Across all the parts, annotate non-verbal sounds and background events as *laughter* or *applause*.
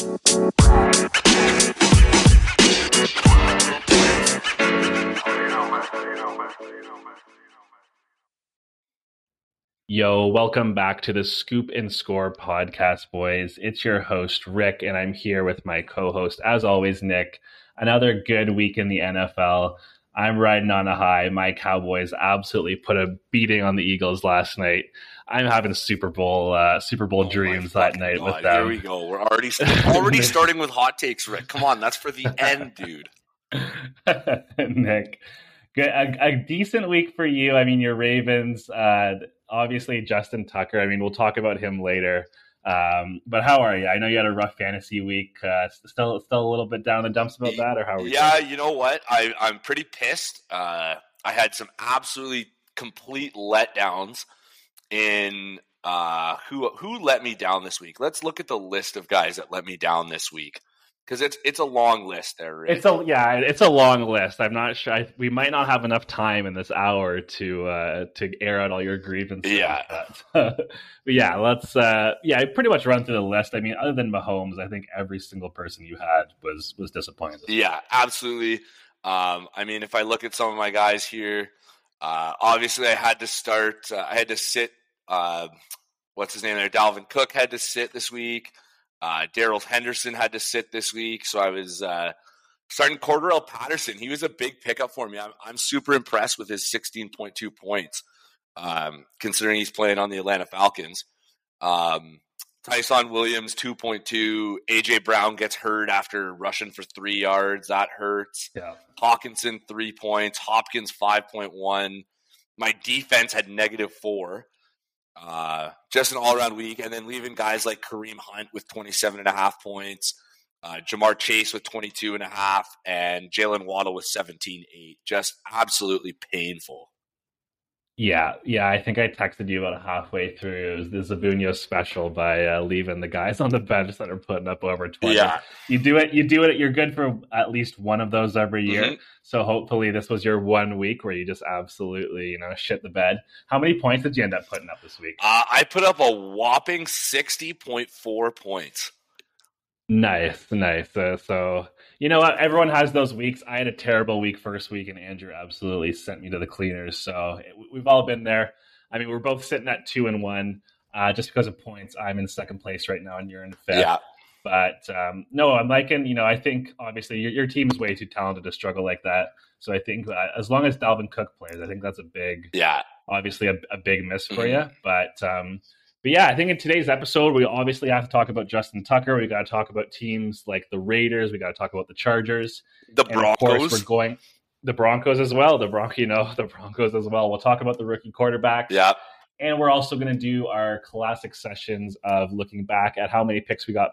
Yo, welcome back to the Scoop and Score podcast, boys. It's your host, Rick, and I'm here with my co host, as always, Nick. Another good week in the NFL. I'm riding on a high. My Cowboys absolutely put a beating on the Eagles last night. I'm having Super Bowl uh, Super Bowl oh dreams that night God, with them. Here we go. We're already already *laughs* starting with hot takes, Rick. Come on, that's for the end, dude. *laughs* Nick, good, a, a, decent week for you. I mean, your Ravens. Uh, obviously Justin Tucker. I mean, we'll talk about him later. Um, but how are you? I know you had a rough fantasy week. Uh, still, still a little bit down the dumps about that, or how are we? Yeah, doing? you know what? I, I'm pretty pissed. Uh, I had some absolutely complete letdowns in uh, who who let me down this week. Let's look at the list of guys that let me down this week because it's it's a long list there. Rick. It's a yeah, it's a long list. I'm not sure. I, we might not have enough time in this hour to uh, to air out all your grievances. Yeah, *laughs* but, yeah, let's uh, yeah, I pretty much run through the list. I mean, other than Mahomes, I think every single person you had was was disappointed. Yeah, absolutely. Um, I mean, if I look at some of my guys here, uh, obviously I had to start. Uh, I had to sit. Uh, what's his name there? Dalvin Cook had to sit this week. Uh, Darrell Henderson had to sit this week, so I was uh, starting Cordarrelle Patterson. He was a big pickup for me. I'm, I'm super impressed with his 16.2 points, um, considering he's playing on the Atlanta Falcons. Um, Ty'Son Williams 2.2. AJ Brown gets hurt after rushing for three yards. That hurts. Yeah. Hockenson three points. Hopkins 5.1. My defense had negative four. Uh, just an all around week, and then leaving guys like Kareem Hunt with 27 and a half points, uh, Ja'Marr Chase with 22 and a half, and Jaylen Waddle with 17 8. Just absolutely painful. Yeah, yeah. I think I texted you about halfway through. It was the Zabunio special by uh, leaving the guys on the bench that are putting up over twenty. Yeah, you do it. You do it. You're good for at least one of those every year. Mm-hmm. So hopefully, this was your one week where you just absolutely, you know, shit the bed. How many points did you end up putting up this week? Uh, I put up a whopping sixty point four points. Nice, nice. Uh, so you know what? Everyone has those weeks. I had a terrible week first week, and Andrew absolutely sent me to the cleaners. So we've all been there. I mean, we're both sitting at two and one. Uh, just because of points, I'm in second place right now, and you're in fifth. Yeah. But um, no, I'm liking. You know, I think obviously your, your team is way too talented to struggle like that. So I think uh, as long as Dalvin Cook plays, I think that's a big, yeah, obviously a, a big miss for mm-hmm. you. But um, but yeah, I think in today's episode, we obviously have to talk about Justin Tucker. We got to talk about teams like the Raiders. We got to talk about the Chargers, the and Broncos. Of course, we're going the Broncos as well. The Bronco, *laughs* you know, the Broncos as well. We'll talk about the rookie quarterbacks. Yeah. And we're also going to do our classic sessions of looking back at how many picks we got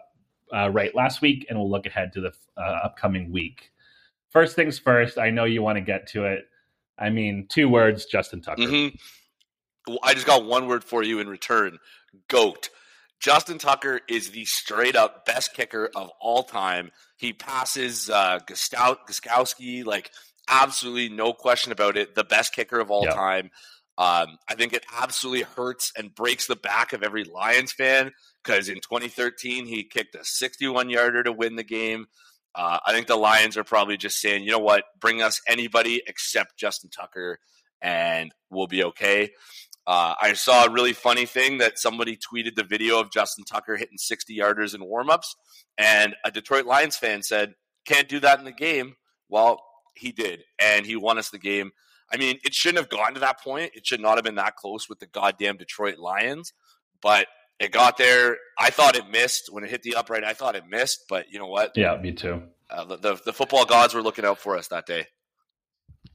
uh, right last week, and we'll look ahead to the uh, upcoming week. First things first, I know you want to get to it. I mean, two words: Justin Tucker. Mm-hmm. I just got one word for you in return GOAT. Justin Tucker is the straight up best kicker of all time. He passes uh, Gostkowski, like absolutely no question about it, the best kicker of all time. Um, I think it absolutely hurts and breaks the back of every Lions fan because in 2013 he kicked a 61 yarder to win the game. Uh, I think the Lions are probably just saying, you know what, bring us anybody except Justin Tucker and we'll be okay. Uh, I saw a really funny thing that somebody tweeted the video of Justin Tucker hitting 60 yarders in warmups, and a Detroit Lions fan said, "Can't do that in the game." Well, he did, and he won us the game. I mean, it shouldn't have gone to that point. It should not have been that close with the goddamn Detroit Lions, but it got there. I thought it missed when it hit the upright. I thought it missed, but you know what? Yeah, me too. Uh, the, the, the football gods were looking out for us that day.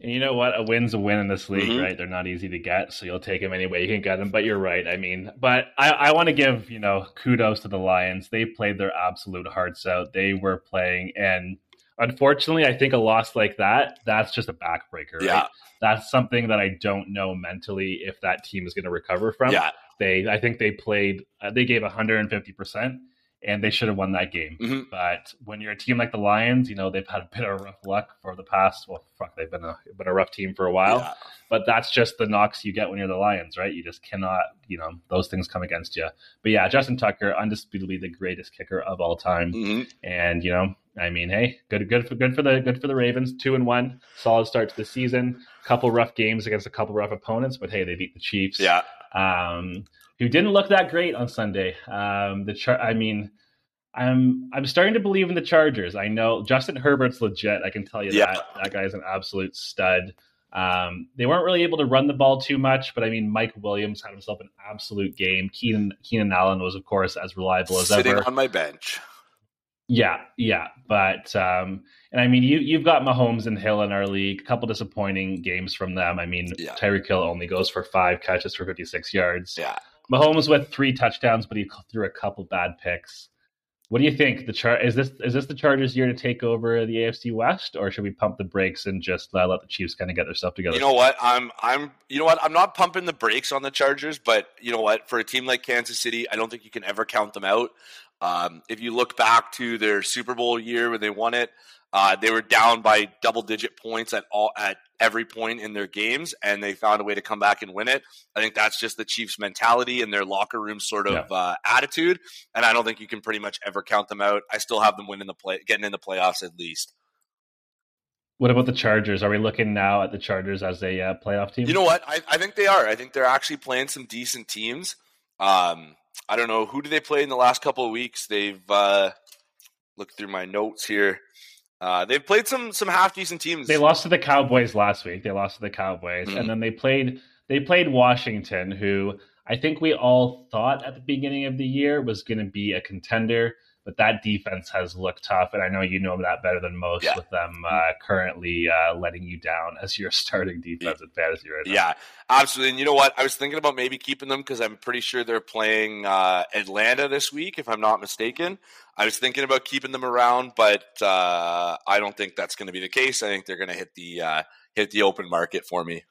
And you know what? A win's a win in this league, mm-hmm. right? They're not easy to get, so you'll take them any way you can get them. But you're right. I mean, but I, I want to give you know kudos to the Lions. They played their absolute hearts out. They were playing, and unfortunately, I think a loss like that, that's just a backbreaker. Right? Yeah, that's something that I don't know mentally if that team is going to recover from. Yeah, they, I think they played, uh, they gave 150 percent and they should have won that game. Mm-hmm. But when you're a team like the Lions, you know they've had a bit of rough luck for the past. Well, fuck, they've been a been a rough team for a while. Yeah. But that's just the knocks you get when you're the Lions, right? You just cannot, you know, those things come against you. But yeah, Justin Tucker, undisputably the greatest kicker of all time, Mhm. and you know, I mean, hey, good, good for good for the good for the Ravens, two and one, solid start to the season. Couple rough games against a couple rough opponents, but hey, they beat the Chiefs Yeah. um, who didn't look that great on Sunday. Um, the char- I mean, I'm I'm starting to believe in the Chargers. I know Justin Herbert's legit. I can tell you Yeah. that that guy is an absolute stud. Um, they weren't really able to run the ball too much, but I mean, Mike Williams had himself an absolute game. Keenan Keenan Allen was, of course, as reliable as Sitting ever. Sitting on my bench. Yeah, yeah, but um, and I mean, you you've got Mahomes and Hill in our league. A couple disappointing games from them. I mean, Yeah. Tyreek Hill only goes for five catches for fifty six yards. Yeah. Mahomes with three touchdowns, but he threw a couple bad picks. What do you think? The char- is this is this the Chargers' year to take over the AFC West, or should we pump the brakes and just uh, let the Chiefs kind of get their stuff together? You know what? I'm I'm you know what? I'm not pumping the brakes on the Chargers, but you know what? For a team like Kansas City, I don't think you can ever count them out. Um, if you look back to their Super Bowl year when they won it, uh, they were down by double digit points at all at every point in their games, and they found a way to come back and win it. I think that's just the Chiefs' mentality and their locker room sort of uh, attitude, and I don't think you can pretty much ever count them out. I still have them winning the play, getting in the playoffs at least. what about the Chargers? Are we looking now at the Chargers as a uh, playoff team? You know what? I, I think they are. I think they're actually playing some decent teams. Um, I don't know who do they play in the last couple of weeks. They've uh, looked through my notes here. Uh, they've played some some half decent teams. they lost to the Cowboys last week. They lost to the Cowboys, Mhm. and then they played they played Washington, who I think we all thought at the beginning of the year was going to be a contender. But that defense has looked tough, and I know you know that better than most. Yeah. With them uh, currently uh, letting you down as your *laughs* starting defense in fantasy right now. yeah, absolutely. And you know what? I was thinking about maybe keeping them because I'm pretty sure they're playing uh, Atlanta this week, if I'm not mistaken. I was thinking about keeping them around, but uh, I don't think that's going to be the case. I think they're going to hit the uh, hit the open market for me.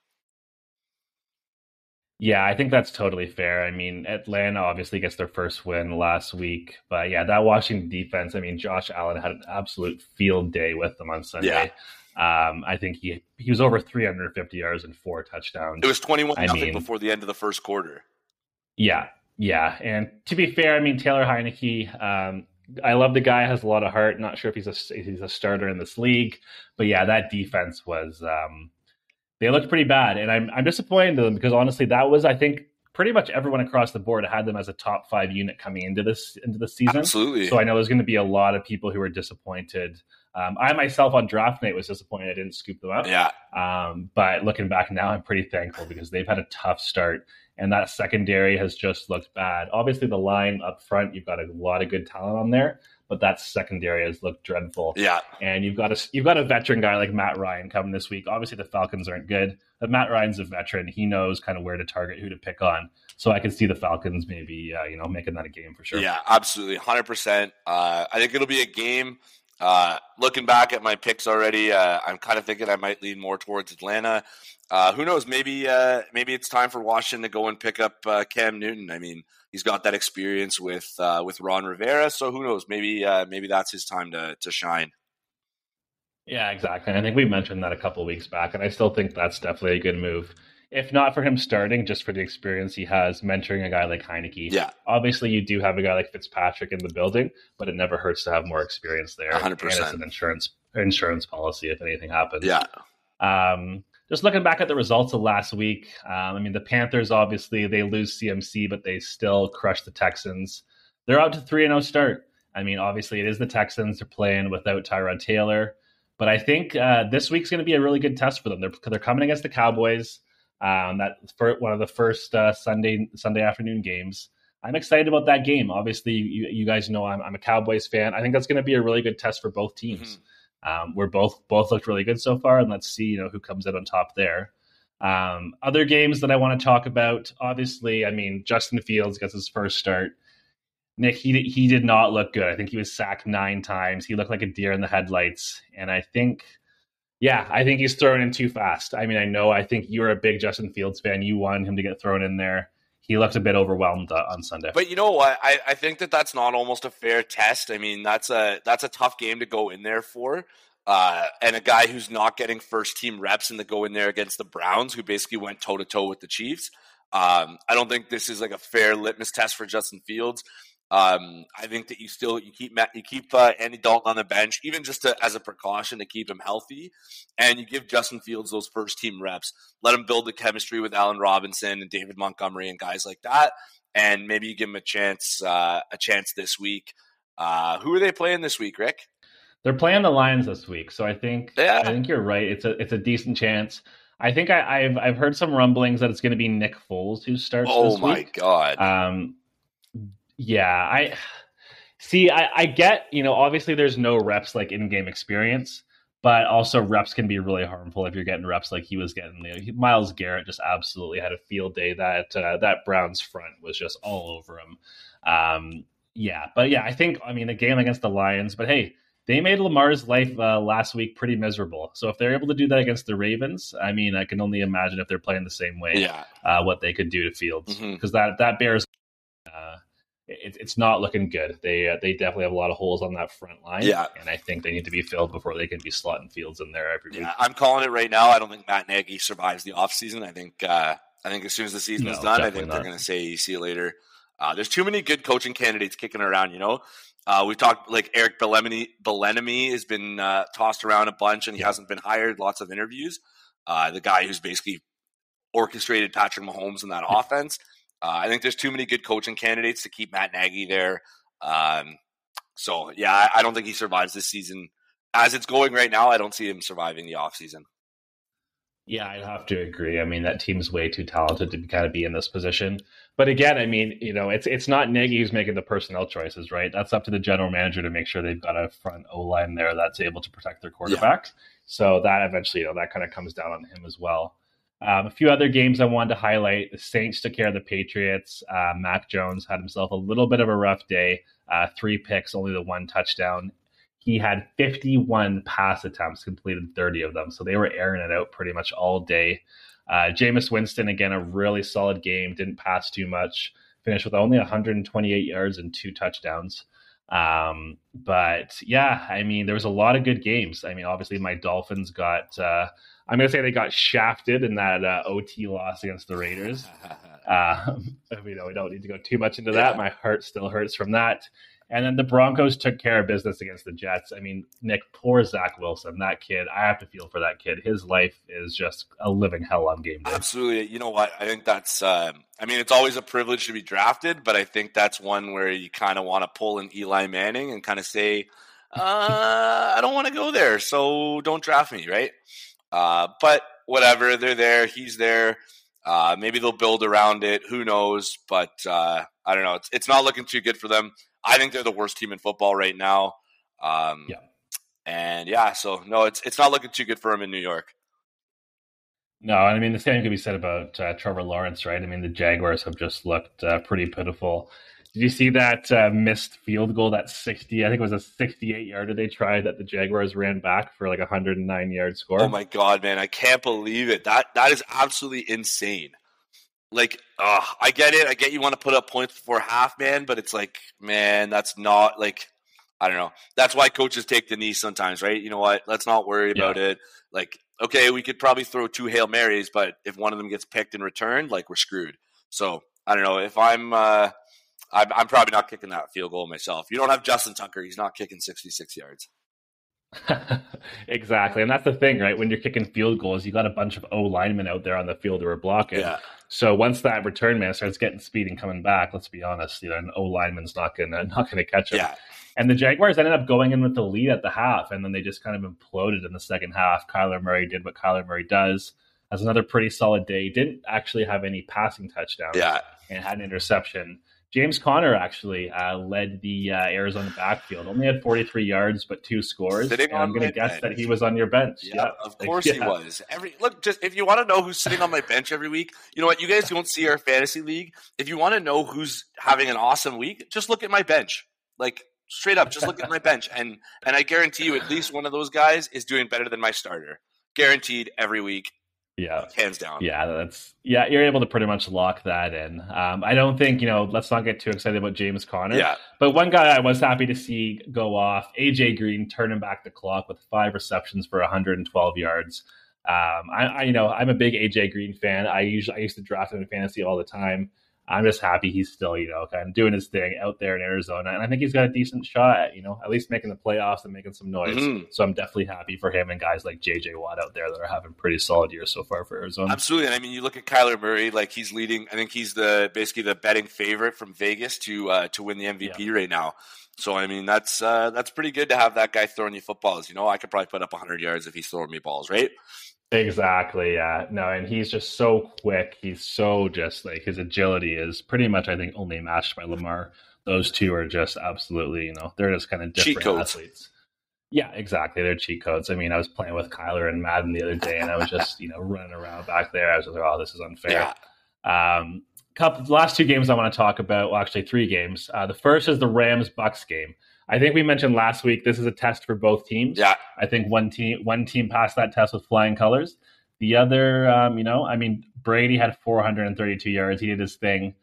Yeah, I think that's totally fair. I mean, Atlanta obviously gets their first win last week, but yeah, that Washington defense. I mean, Josh Allen had an absolute field day with them on Sunday. Um, I think he he was over 350 yards and four touchdowns. It was 21 I nothing mean- before the end of the first quarter. Yeah, yeah. And to be fair, I mean Taylor Heinicke. Um, I love the guy. Has a lot of heart. Not sure if he's a he's a starter in this league, but yeah, that defense was. Um, they looked pretty bad, and I'm I'm disappointed in them because honestly, that was I think pretty much everyone across the board had them as a top five unit coming into this into the season. Absolutely. So I know there's going to be a lot of people who are disappointed. Um, I myself on draft night was disappointed I didn't scoop them up. yeah. Um, but looking back now, I'm pretty thankful because they've had a tough start, and that secondary has just looked bad. Obviously, the line up front, you've got a lot of good talent on there, but that secondary has looked dreadful. Yeah. And you've got a you've got a veteran guy like Matt Ryan coming this week. Obviously, the Falcons aren't good, but Matt Ryan's a veteran. He knows kind of where to target, who to pick on. So I could see the Falcons maybe uh, you know making that a game for sure. Yeah, absolutely. 100%. Uh, I think it'll be a game. Uh, looking back at my picks already, uh, I'm kind of thinking I might lean more towards Atlanta. Uh, who knows? Maybe uh, maybe it's time for Washington to go and pick up uh, Cam Newton. I mean, he's got that experience with uh, with Ron Rivera, so who knows? Maybe uh, maybe that's his time to to shine. Yeah, exactly. And I think we mentioned that a couple weeks back, and I still think that's definitely a good move. If not for him starting, just for the experience he has mentoring a guy like Heinicke. Yeah, Obviously, you do have a guy like Fitzpatrick in the building, but it never hurts to have more experience there. 100%. And it's an insurance insurance policy if anything happens. yeah, Um, just looking back at the results of last week, um, I mean, the Panthers obviously they lose CMC, but they still crush the Texans. They're out to three and zero start. I mean, obviously it is the Texans. They're playing without Tyrod Taylor, but I think uh, this week's going to be a really good test for them. They're they're coming against the Cowboys. Um, that for one of the first uh, Sunday Sunday afternoon games. I'm excited about that game. Obviously, you, you guys know I'm, I'm a Cowboys fan. I think that's going to be a really good test for both teams. Um, we're both both looked really good so far, and let's see you know who comes out on top there. Um, other games that I want to talk about, obviously, I mean Justin Fields gets his first start. Nick, he he did not look good. I think he was sacked nine times. He looked like a deer in the headlights, and I think, yeah, I think he's thrown in too fast. I mean, I know I think you're a big Justin Fields fan. You wanted him to get thrown in there. He looked a bit overwhelmed uh, on Sunday. But you know what? I, I think that that's not almost a fair test. I mean, that's a that's a tough game to go in there for. Uh, and a guy who's not getting first team reps and to go in there against the Browns, who basically went toe to toe with the Chiefs. Um, I don't think this is like a fair litmus test for Justin Fields. Um, I think that you still you keep you keep uh, Andy Dalton on the bench, even just to, as a precaution to keep him healthy, and you give Justin Fields those first team reps. Let him build the chemistry with Allen Robinson and David Montgomery and guys like that, and maybe you give him a chance uh, a chance this week. Uh, who are they playing this week, Rick? They're playing the Lions this week, so I think yeah. I think you're right. It's a it's a decent chance. I think I, have I've heard some rumblings that it's going to be Nick Foles who starts. This. Oh my week. god! Um, yeah, I see. I, I get you know obviously there's no reps like in game experience, but also reps can be really harmful if you're getting reps like he was getting. You know, Myles Garrett just absolutely had a field day. That uh, that Browns front was just all over him. Um, yeah, but yeah, I think I mean a game against the Lions, but hey. They made Lamar's life uh, last week pretty miserable. So if they're able to do that against the Ravens, I mean, I can only imagine if they're playing the same way, yeah. uh, what they could do to Fields because mm-hmm. that that bears uh, it, it's not looking good. They uh, they definitely have a lot of holes on that front line. Yeah, and I think they need to be filled before they can be slotting Fields in there every week. Yeah, I'm calling it right now. I don't think Matt Nagy survives the offseason. I think uh, I think as soon as the season no, is done, I think not. they're going to say see you later. Uh, there's too many good coaching candidates kicking around. You know, uh, we talked like Eric Bieniemy, has been uh, tossed around a bunch, and he hasn't been hired. Lots of interviews. Uh, the guy who's basically orchestrated Patrick Mahomes in that offense. Uh, I think there's too many good coaching candidates to keep Matt Nagy there. Um, so yeah, I, I, don't think he survives this season. As it's going right now, I don't see him surviving the offseason. Yeah, I'd have to agree. I mean, that team's way too talented to kind of be in this position. But again, I mean, you know, it's it's not Nagy who's making the personnel choices, right? That's up to the general manager to make sure they've got a front O line there that's able to protect their quarterbacks. Yeah. So that eventually, you know, that kind of comes down on him as well. Um, a few other games I wanted to highlight. The Saints took care of the Patriots. Uh, Mac Jones had himself a little bit of a rough day. Uh, three picks, only the one touchdown. He had 51 pass attempts, completed 30 of them. So they were airing it out pretty much all day. Uh, Jameis Winston, again, a really solid game. Didn't pass too much. Finished with only 128 yards and two touchdowns. Um, but yeah, I mean, there was a lot of good games. I mean, obviously, my Dolphins got. Uh, I'm going to say they got shafted in that uh, OT loss against the Raiders. *laughs* um, *laughs* you know, we don't need to go too much into that. My heart still hurts from that. And then the Broncos took care of business against the Jets. I mean, Nick, poor Zach Wilson, that kid. I have to feel for that kid. His life is just a living hell on game day. Absolutely. You know what? I think that's. Um, I mean, it's always a privilege to be drafted, but I think that's one where you kind of want to pull an Eli Manning and kind of say, uh, "I don't want to go there, so don't draft me." Right? Uh, but whatever, they're there. He's there. Uh, maybe they'll build around it. Who knows? But uh, I don't know. It's, it's not looking too good for them. I think they're the worst team in football right now. Um, yeah. And yeah, so no, it's it's not looking too good for him in New York. No, I mean the same could be said about uh, Trevor Lawrence, right? I mean the Jaguars have just looked uh, pretty pitiful. Did you see that uh, missed field goal? That sixty, I think it was a sixty-eight yarder they tried that the Jaguars ran back for like a hundred and nine yard score. Oh my god, man! I can't believe it. That that is absolutely insane like uh, I get it. I get you want to put up points before half, man, but it's like, man, that's not like I don't know. That's why coaches take the knee sometimes, right? You know what? Let's not worry yeah. about it. Like, okay, we could probably throw two hail marys, but if one of them gets picked and returned, like we're screwed. So I don't know if I'm. Uh, I'm, I'm probably not kicking that field goal myself. You don't have Justin Tucker; he's not kicking 66 yards. *laughs* exactly. And that's the thing, right? When you're kicking field goals, you got a bunch of O linemen out there on the field who are blocking. Yeah. So once that return man starts getting speed and coming back, let's be honest, you know, an O lineman's not gonna *laughs* not gonna catch him. Yeah. And the Jaguars ended up going in with the lead at the half, and then they just kind of imploded in the second half. Kyler Murray did what Kyler Murray does. Has another pretty solid day. Didn't actually have any passing touchdowns. Yeah. And had an interception. James Conner actually uh, led the uh, Arizona backfield. Only had 43 yards, but two scores. and I'm going to guess bench. that he was on your bench. Yeah, *laughs* yeah. of course yeah. he was. Every look, just if you want to know who's sitting on my bench every week, you know what? You guys don't see our fantasy league. If you want to know who's having an awesome week, just look at my bench. Like straight up, just look at my bench, and and I guarantee you, at least one of those guys is doing better than my starter. Guaranteed every week. Yeah, hands down. Yeah, that's yeah. You're able to pretty much lock that in. Um, I don't think you know. Let's not get too excited about James Conner. Yeah, but one guy I was happy to see go off, AJ Green, turning back the clock with five receptions for 112 yards. Um, I, I, you know, I'm a big AJ Green fan. I usually I used to draft him in fantasy all the time. I'm just happy he's still, you know, kind of doing his thing out there in Arizona. And I think he's got a decent shot at, you know, at least making the playoffs and making some noise. Mm-hmm. So I'm definitely happy for him and guys like JJ Watt out there that are having pretty solid years so far for Arizona. Absolutely. And I mean, you look at Kyler Murray, like he's leading, I think he's the basically the betting favorite from Vegas to uh, to win the MVP yeah. right now. So I mean, that's uh, that's pretty good to have that guy throwing you footballs. You know, I could probably put up 100 yards if he's throwing me balls, right? Exactly. Yeah. No, and he's just so quick. He's so just like his agility is pretty much, I think, only matched by Lamar. Those two are just absolutely, you know, they're just kind of different athletes. Yeah, exactly. They're cheat codes. I mean, I was playing with Kyler and Madden the other day, and I was just, you know, running around back there. I was like, oh, this is unfair. Yeah. Um, couple, last two games I want to talk about. Well, actually, three games. Uh, the first is the Rams Bucks game. I think we mentioned last week this is a test for both teams. Yeah. I think one team one team passed that test with flying colors. The other, um, you know, I mean, Brady had 432 yards. He did his thing,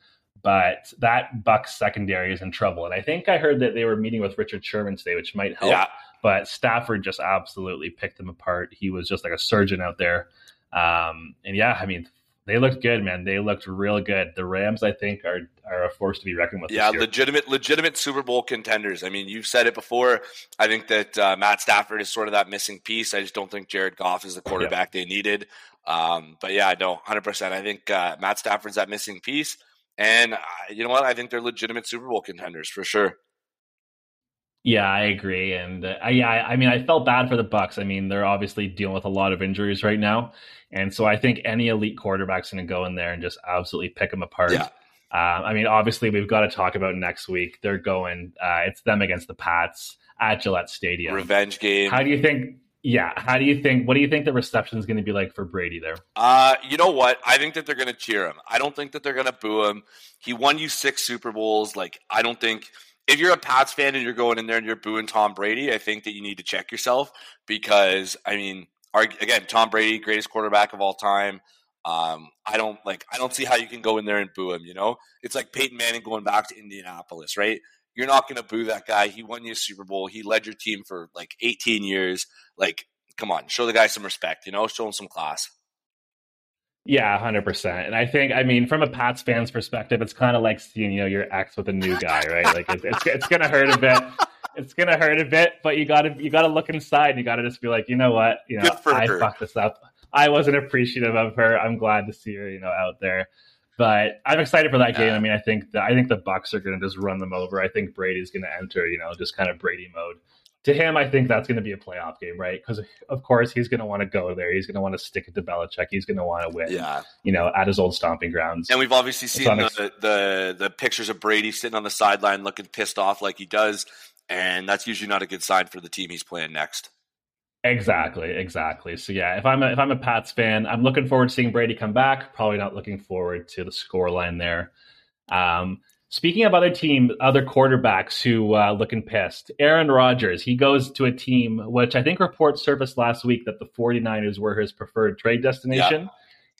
but that Bucks secondary is in trouble. And I think I heard that they were meeting with Richard Sherman today, which might help. Yeah. But Stafford just absolutely picked them apart. He was just like a surgeon out there. Um, and yeah, I mean, they looked good, man. They looked real good. The Rams, I think, are are a force to be reckoned with. Yeah, legitimate, legitimate Super Bowl contenders. I mean, you've said it before. I think that uh, Matt Stafford is sort of that missing piece. I just don't think Jared Goff is the quarterback yeah. they needed. Um, but yeah, no, hundred percent. I think uh, Matt Stafford's that missing piece, and uh, you know what? I think they're legitimate Super Bowl contenders for sure. Yeah, I agree, and uh, yeah, I mean, I felt bad for the Bucks. I mean, they're obviously dealing with a lot of injuries right now, and so I think any elite quarterback's going to go in there and just absolutely pick them apart. Yeah. Um, I mean, obviously, we've got to talk about next week. They're going. Uh, it's them against the Pats at Gillette Stadium. Revenge game. How do you think? Yeah. How do you think? What do you think the reception is going to be like for Brady there? Uh, you know what? I think that they're going to cheer him. I don't think that they're going to boo him. He won you six Super Bowls. Like, I don't think if you're a Pats fan and you're going in there and you're booing Tom Brady, I think that you need to check yourself because I mean, again, Tom Brady, greatest quarterback of all time. Um, I don't like. I don't see how you can go in there and boo him. You know, it's like Peyton Manning going back to Indianapolis, right? You're not going to boo that guy. He won you a Super Bowl. He led your team for like 18 years. Like, come on, show the guy some respect. You know, show him some class. Yeah, hundred percent. And I think, I mean, from a Pats fan's perspective, it's kind of like seeing you know your ex with a new guy, right? Like it's it's, it's gonna hurt a bit. It's gonna hurt a bit, but you gotta you gotta look inside. And you gotta just be like, you know what, you know, I her. fucked this up. I wasn't appreciative of her. I'm glad to see her, you know, out there. But I'm excited for that game. I mean, I think the, I think the Bucks are going to just run them over. I think Brady's going to enter, you know, just kind of Brady mode to him, I think that's going to be a playoff game, right? Because of course he's going to want to go there. He's going to want to stick it to Belichick. He's going to want to win. Yeah, you know, at his old stomping grounds. And we've obviously seen the, the the pictures of Brady sitting on the sideline looking pissed off like he does, and that's usually not a good sign for the team he's playing next. Exactly, exactly. So yeah, if I'm a, if I'm a Pats fan, I'm looking forward to seeing Brady come back. Probably not looking forward to the score line there. Um, Speaking of other team, other quarterbacks who uh, looking pissed, Aaron Rodgers, he goes to a team which I think reports surfaced last week that the 49ers were his preferred trade destination. Yeah.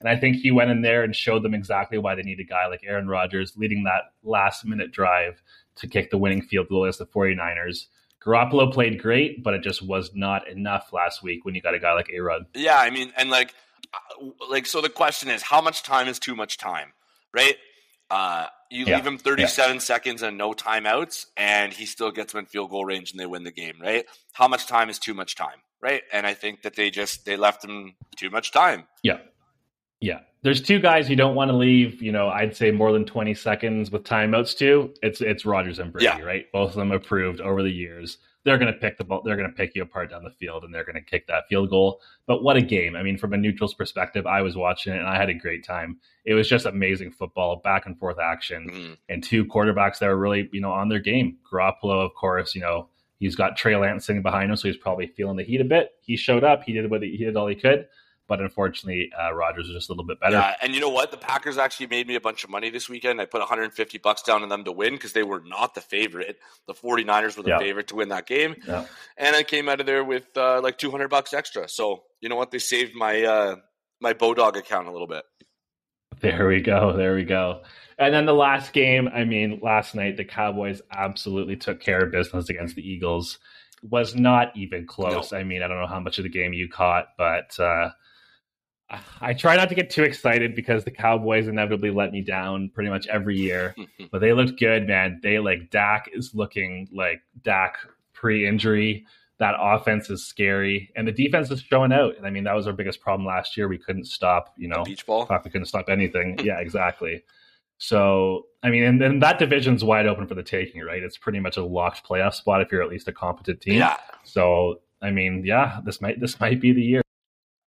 And I think he went in there and showed them exactly why they need a guy like Aaron Rodgers leading that last minute drive to kick the winning field goal against the 49ers. Garoppolo played great, but it just was not enough last week when you got a guy like A-Rod. Yeah, I mean, and like, uh, like, so the question is, how much time is too much time, right? Uh, you yeah. leave him 37 yeah. seconds and no timeouts, and he still gets them in field goal range and they win the game, right? How much time is too much time, right? And I think that they just they left him too much time. Yeah. Yeah. There's two guys you don't want to leave, you know, I'd say more than 20 seconds with timeouts to. It's it's Rodgers and Brady, yeah. right? Both of them approved over the years they're going to pick the ball, they're going to pick you apart down the field, and they're going to kick that field goal. But what a game! I mean, from a neutral's perspective, I was watching it and I had a great time. It was just amazing football, back and forth action, mm-hmm. and two quarterbacks that were really, you know, on their game. Garoppolo, of course, you know, he's got Trey Lance sitting behind him, so he's probably feeling the heat a bit. He showed up, he did what he, he did all he could. But unfortunately, uh, Rodgers was just a little bit better. Yeah, and you know what? The Packers actually made me a bunch of money this weekend. I put 150 bucks down on them to win because they were not the favorite. The 49ers were the yep. favorite to win that game. Yep. And I came out of there with uh, like 200 bucks extra. So, you know what? They saved my uh, my Bodog account a little bit. There we go. There we go. And then the last game, I mean, last night the Cowboys absolutely took care of business against the Eagles. Was not even close. No. I mean, I don't know how much of the game you caught, but uh, I try not to get too excited because the Cowboys inevitably let me down pretty much every year. *laughs* but they looked good, man. They like Dak is looking like Dak pre-injury. That offense is scary, and the defense is showing out. And I mean, that was our biggest problem last year. We couldn't stop, you know, the beach ball. We couldn't stop anything. *laughs* yeah, exactly. So, I mean, and, and that division's wide open for the taking, right? It's pretty much a locked playoff spot if you're at least a competent team. Yeah. So, I mean, yeah, this might this might be the year.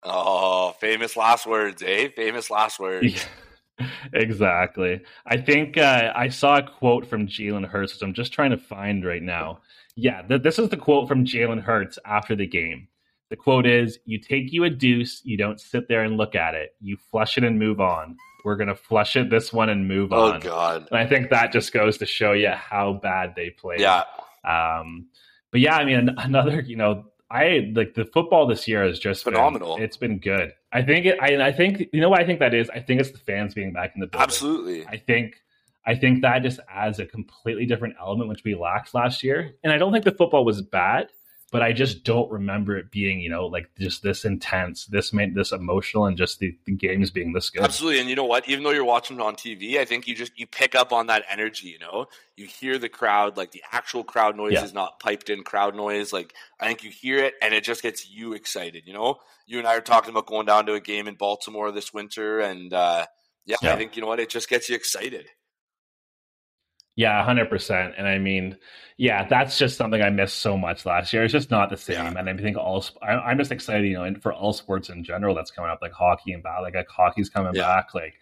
Oh, famous last words, eh? Famous last words. *laughs* exactly. I think uh, I saw a quote from Jalen Hurts, which I'm just trying to find right now. Yeah, th- this is the quote from Jalen Hurts after the game. The quote is You take you a deuce, you don't sit there and look at it. You flush it and move on. We're going to flush it this one and move oh, on. Oh, God. And I think that just goes to show you how bad they played. Yeah. Um, but yeah, I mean, another, you know, I like the football this year has just phenomenal. Been, it's been good. I think it. I, I think you know what I think that is. I think it's the fans being back in the building. Absolutely. I think. I think that just adds a completely different element which we lacked last year. And I don't think the football was bad but I just don't remember it being, you know, like just this intense, this made this emotional, and just the, the games being this good. Absolutely, and you know what? Even though you're watching it on TV, I think you just you pick up on that energy. You know, you hear the crowd, like the actual crowd noise yeah. is not piped in crowd noise. Like I think you hear it, and it just gets you excited. You know, you and I are talking about going down to a game in Baltimore this winter, and uh, yeah, yeah. I think you know what? It just gets you excited. Yeah, hundred percent. And I mean, yeah, that's just something I missed so much last year. It's just not the same. Yeah. And I think all I, am just excited, you know, for all sports in general that's coming up, like hockey and bat, like, like hockey's coming yeah. back. Like,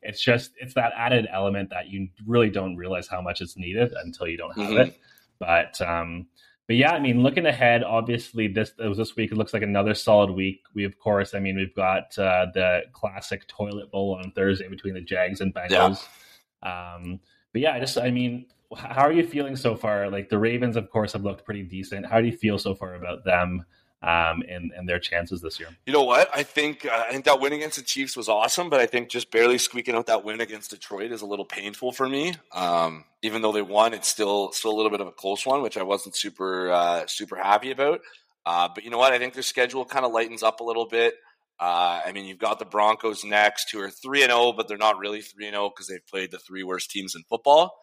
it's just it's that added element that you really don't realize how much it's needed until you don't have mm-hmm. it. But um, but yeah, I mean, looking ahead, obviously this was this week. It looks like another solid week. We of course, I mean, we've got uh, the classic toilet bowl on Thursday between the Jags and Bengals. Yeah. Um, but yeah, I just I mean, how are you feeling so far? Like the Ravens, of course, have looked pretty decent. How do you feel so far about them? Um, and and their chances this year. You know what? I think uh, I think that win against the Chiefs was awesome, but I think just barely squeaking out that win against Detroit is a little painful for me. Um, even though they won, it's still still a little bit of a close one, which I wasn't super uh, super happy about. Uh, but you know what? I think their schedule kind of lightens up a little bit. Uh, I mean, you've got the Broncos next, who are three and zero, oh, but they're not really three and zero oh because they've played the three worst teams in football.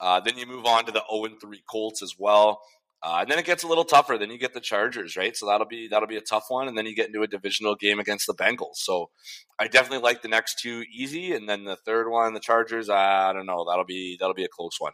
Uh, then you move on to the zero oh and three Colts as well, uh, and then it gets a little tougher. Then you get the Chargers, right? So that'll be that'll be a tough one, and then you get into a divisional game against the Bengals. So I definitely like the next two easy, and then the third one, the Chargers. I don't know. That'll be that'll be a close one.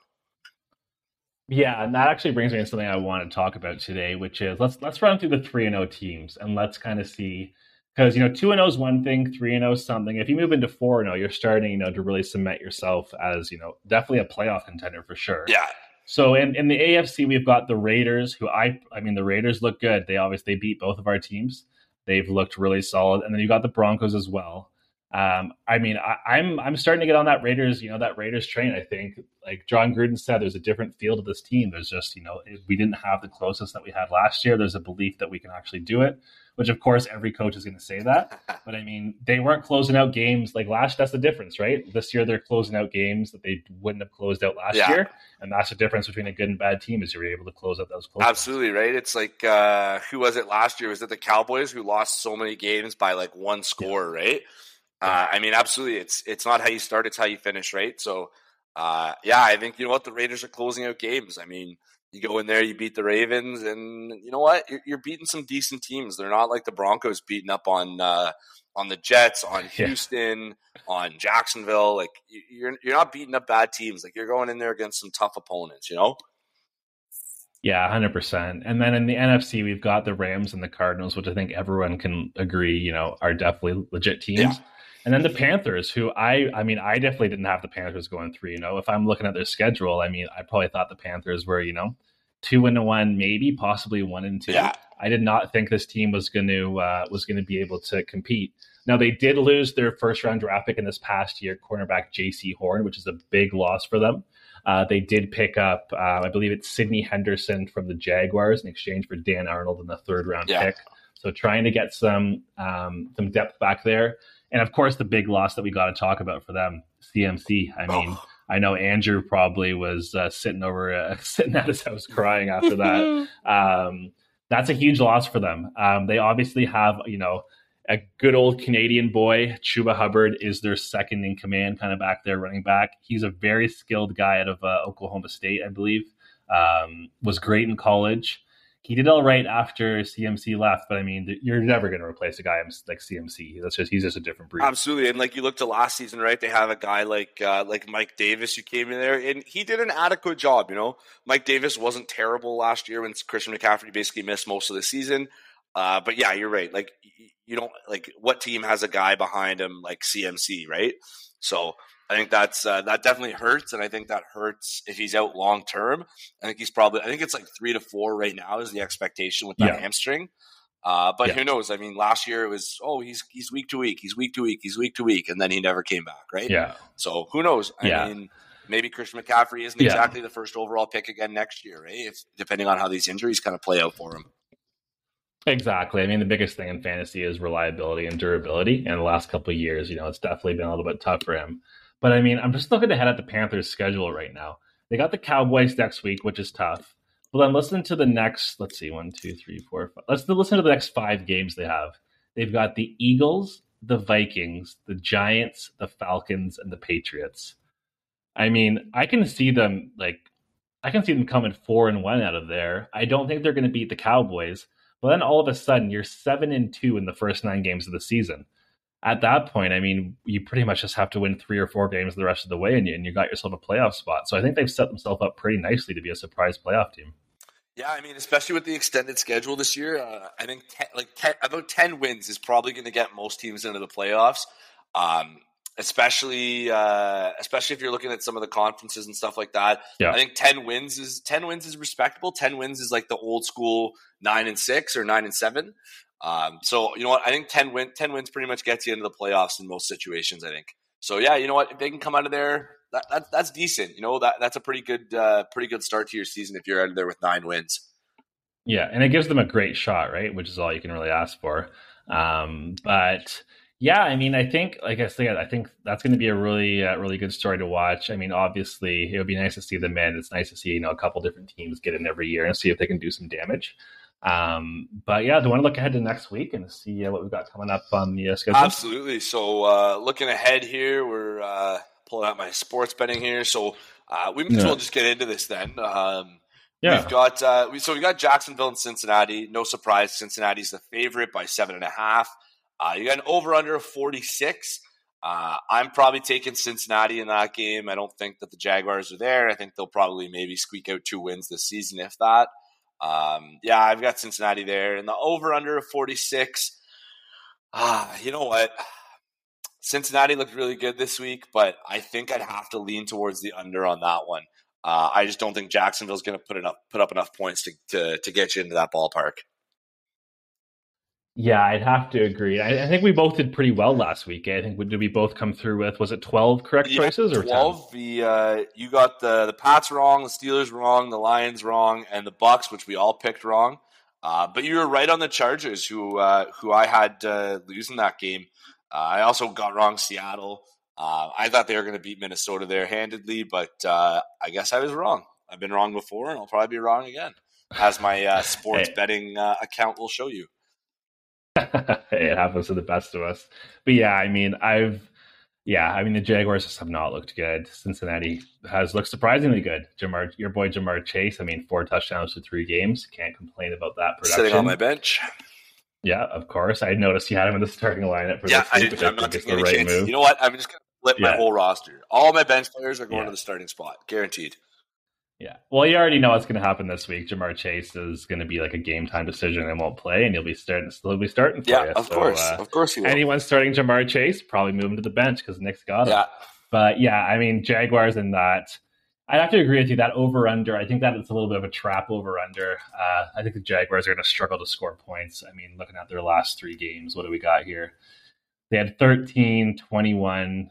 Yeah, and that actually brings me to something I want to talk about today, which is let's let's run through the three and zero teams and let's kind of see because you know two and zero is one thing, three and zero is something. If you move into four and zero, you're starting you know to really cement yourself as you know definitely a playoff contender for sure. Yeah. So in, in the AFC, we've got the Raiders, who I I mean the Raiders look good. They obviously they beat both of our teams. They've looked really solid, and then you got the Broncos as well. Um, I mean, I, am I'm, I'm starting to get on that Raiders, you know, that Raiders train. I think, like Jon Gruden said, there's a different feel to this team. There's just, you know, we didn't have the closest that we had last year. There's a belief that we can actually do it which of course every coach is going to say that. *laughs* But I mean, they weren't closing out games like last. That's the difference, right? This year they're closing out games that they wouldn't have closed out last yeah. year, and that's the difference between a good and bad team is you're able to close out those. Close Absolutely right. It's like uh, who was it last year? Was it the Cowboys who lost so many games by like one score? Yeah. Right. Uh, I mean, absolutely. It's it's not how you start; it's how you finish, right? So, uh, yeah, I think you know what the Raiders are closing out games. I mean, you go in there, you beat the Ravens, and you know what? You're, you're beating some decent teams. They're not like the Broncos beating up on uh, on the Jets, on *laughs* Houston, yeah. on Jacksonville. Like you're you're not beating up bad teams. Like you're going in there against some tough opponents. You know. Yeah, hundred percent. And then in the NFC, we've got the Rams and the Cardinals, which I think everyone can agree, you know, are definitely legit teams. Yeah. And then the Panthers, who I, I mean, I definitely didn't have the Panthers going three. You know, if I'm looking at their schedule, I mean, I probably thought the Panthers were, you know, two and one, maybe possibly one and two. Yeah. I did not think this team was going to uh, was going to be able to compete. Now they did lose their first round draft pick in this past year, cornerback Jaycee Horn, which is a big loss for them. Uh, they did pick up, uh, I believe it's Sydney Henderson from the Jaguars in exchange for Dan Arnold in the third round yeah. pick. So trying to get some um, some depth back there, and of course the big loss that we got to talk about for them, CMC. I mean. Oh. I know Andrew probably was uh, sitting over uh, *laughs* sitting at his house crying after that. *laughs* um, that's a huge loss for them. Um, they obviously have you know a good old Canadian boy. Chuba Hubbard is their second in command, kind of back there running back. He's a very skilled guy out of uh, Oklahoma State, I believe. Um, was great in college. He did all right after CMC left, but I mean, you're never going to replace a guy like CMC. That's just he's just a different breed. Absolutely, and like you look to last season, right? They have a guy like uh, like Mike Davis who came in there, and he did an adequate job. You know, Mike Davis wasn't terrible last year when Christian McCaffrey basically missed most of the season. Uh, but yeah, you're right. Like you don't like what team has a guy behind him like CMC, right? So I think that's uh, that definitely hurts, and I think that hurts if he's out long term. I think he's probably I think it's like three to four right now is the expectation with that yeah. hamstring. Uh, but yeah. who knows? I mean, last year it was oh he's he's week to week, he's week to week, he's week to week, and then he never came back, right? Yeah. So who knows? I yeah. mean, maybe Christian McCaffrey isn't exactly the first overall pick again next year, right? If depending on how these injuries kind of play out for him. Exactly. I mean, the biggest thing in fantasy is reliability and durability. And the last couple of years, you know, it's definitely been a little bit tough for him. But I mean, I'm just looking ahead at the Panthers' schedule right now. They got the Cowboys next week, which is tough. But then listen to the next, let's see, one, two, three, four, five. Let's listen to the next five games they have. They've got the Eagles, the Vikings, the Giants, the Falcons, and the Patriots. I mean, I can see them like I can see them coming four and one out of there. I don't think they're going to beat the Cowboys, but then all of a sudden, you're seven and two in the first nine games of the season. At that point, I mean, you pretty much just have to win three or four games the rest of the way, and you, and you got yourself a playoff spot. So I think they've set themselves up pretty nicely to be a surprise playoff team. Yeah, I mean, especially with the extended schedule this year, uh, I think ten, like ten, about ten wins is probably going to get most teams into the playoffs. Um, especially uh, especially if you're looking at some of the conferences and stuff like that. Yeah. I think ten wins is ten wins is respectable. Ten wins is like the old school nine and six or nine and seven. Um, so you know what? I think ten win ten wins pretty much gets you into the playoffs in most situations. I think. So yeah, you know what? If they can come out of there, that, that that's decent. You know that that's a pretty good uh, pretty good start to your season if you're out of there with nine wins. Yeah, and it gives them a great shot, right? Which is all you can really ask for. Um, but yeah, I mean, I think, like I said, I think that's going to be a really, uh, really good story to watch. I mean, obviously, it would be nice to see the men. It's nice to see you know a couple different teams get in every year and see if they can do some damage. Um, but yeah, do you want to look ahead to next week and see uh, what we've got coming up on the uh, schedule? Absolutely. So, uh, looking ahead here, we're uh, pulling out my sports betting here. So, uh, we might as well just get into this then. Um, yeah. We've got uh, we, so we got Jacksonville and Cincinnati. No surprise, Cincinnati's the favorite by seven and a half. Uh, you got an over under of 46. Uh, I'm probably taking Cincinnati in that game. I don't think that the Jaguars are there. I think they'll probably maybe squeak out two wins this season, if that. Um, yeah, I've got Cincinnati there. And the over under of 46. Ah, you know what? Cincinnati looked really good this week, but I think I'd have to lean towards the under on that one. Uh, I just don't think Jacksonville's going to put enough put up enough points to, to to get you into that ballpark. Yeah, I'd have to agree. I, I, think we both did pretty well last week. I think did we both come through with was it twelve correct yeah, choices or twelve? 10? The uh, you got the the Pats wrong, the Steelers wrong, the Lions wrong, and the Bucks, which we all picked wrong. Uh, but you were right on the Chargers, who uh, who I had uh, losing that game. Uh, I also got wrong Seattle. Uh, I thought they were going to beat Minnesota there handedly, but I guess I was wrong. I've been wrong before, and I'll probably be wrong again, as my *laughs* sports hey. betting account will show you. *laughs* it happens to the best of us. But yeah, I mean, I've yeah, I mean the Jaguars just have not looked good. Cincinnati has looked surprisingly good. Ja'Marr, your boy Ja'Marr Chase. I mean, four touchdowns to three games. Can't complain about that production. Sitting on my bench. Yeah, of course. I noticed you had him in the starting lineup for yeah, this week, I, I'm not taking any right chances. Move. You know what? I'm just going to flip yeah. my whole roster. All my bench players are going yeah. to the starting spot, guaranteed. Yeah. Well, you already know what's going to happen this week. Ja'Marr Chase is going to be like a game time decision and won't play, and you'll be starting. Still be starting. For yeah, you. of so, course, uh, of course. Anyone starting Ja'Marr Chase probably move him to the bench because Nick's got him. Yeah. But yeah, I mean Jaguars in that. I'd have to agree with you that over under. I think that it's a little bit of a trap over under. Uh, I think the Jaguars are going to struggle to score points. I mean, looking at their last three games, what do we got here? They had 13, 21,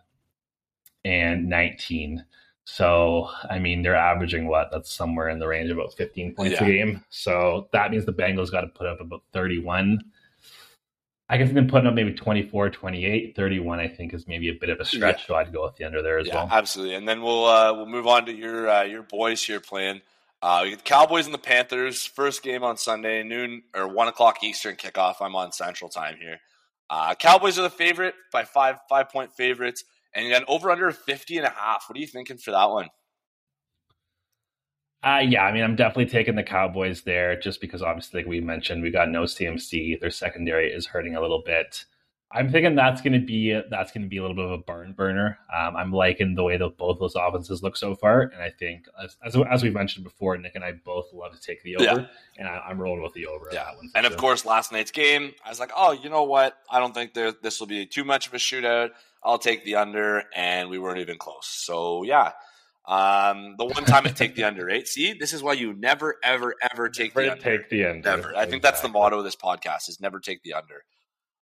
and 19. So, I mean, they're averaging what? That's somewhere in the range of about 15 points yeah. a game. So that means the Bengals got to put up about 31. I guess them putting up maybe 24, 28, 31, I think is maybe a bit of a stretch. Yeah. So I'd go with the under there as yeah, well. Absolutely. And then we'll uh, we'll move on to your uh, your boys here playing. Uh, we get the Cowboys and the Panthers. First game on Sunday, noon or one o'clock Eastern kickoff. I'm on Central Time here. Uh, Cowboys are the favorite by five five point favorites, and you got over under 50 and a half. What are you thinking for that one? Uh, yeah, I mean, I'm definitely taking the Cowboys there just because obviously, like we mentioned, we got no CMC. Their secondary is hurting a little bit. I'm thinking that's going to be that's going to be a little bit of a barn burner. Um, I'm liking the way that both those offenses look so far, and I think as, as, as we mentioned before, Nick and I both love to take the over, yeah. and I, am rolling with the over. Yeah, and sure. of course, last night's game, I was like, oh, you know what? I don't think there, this will be too much of a shootout. I'll take the under, and we weren't even close. So yeah, um, the one time I take the under, right? See, this is why you never, ever, ever take never the under. Take the under. Never. I think that's the motto of this podcast: is never take the under.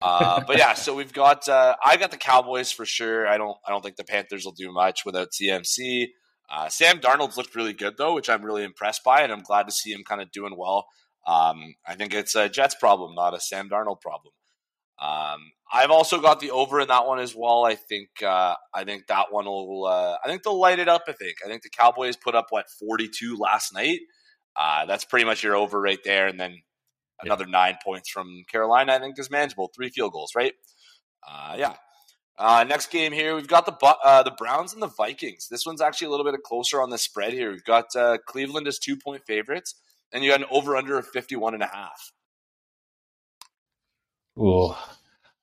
Uh, but yeah, so we've got. Uh, I got the Cowboys for sure. I don't. I don't think the Panthers will do much without CMC. Uh, Sam Darnold's looked really good though, which I'm really impressed by, and I'm glad to see him kind of doing well. Um, I think it's a Jets problem, not a Sam Darnold problem. Um, I've also got the over in that one as well. I think uh, I think that one will. Uh, I think they'll light it up. I think. I think the Cowboys put up what forty two last night. Uh, that's pretty much your over right there, and then another yeah. nine points from Carolina. I think is manageable. Three field goals, right? Uh, yeah. Uh, next game here, we've got the uh, the Browns and the Vikings. This one's actually a little bit closer on the spread here. We've got Cleveland as two point favorites, and you got an over under of fifty one and a half. Ooh.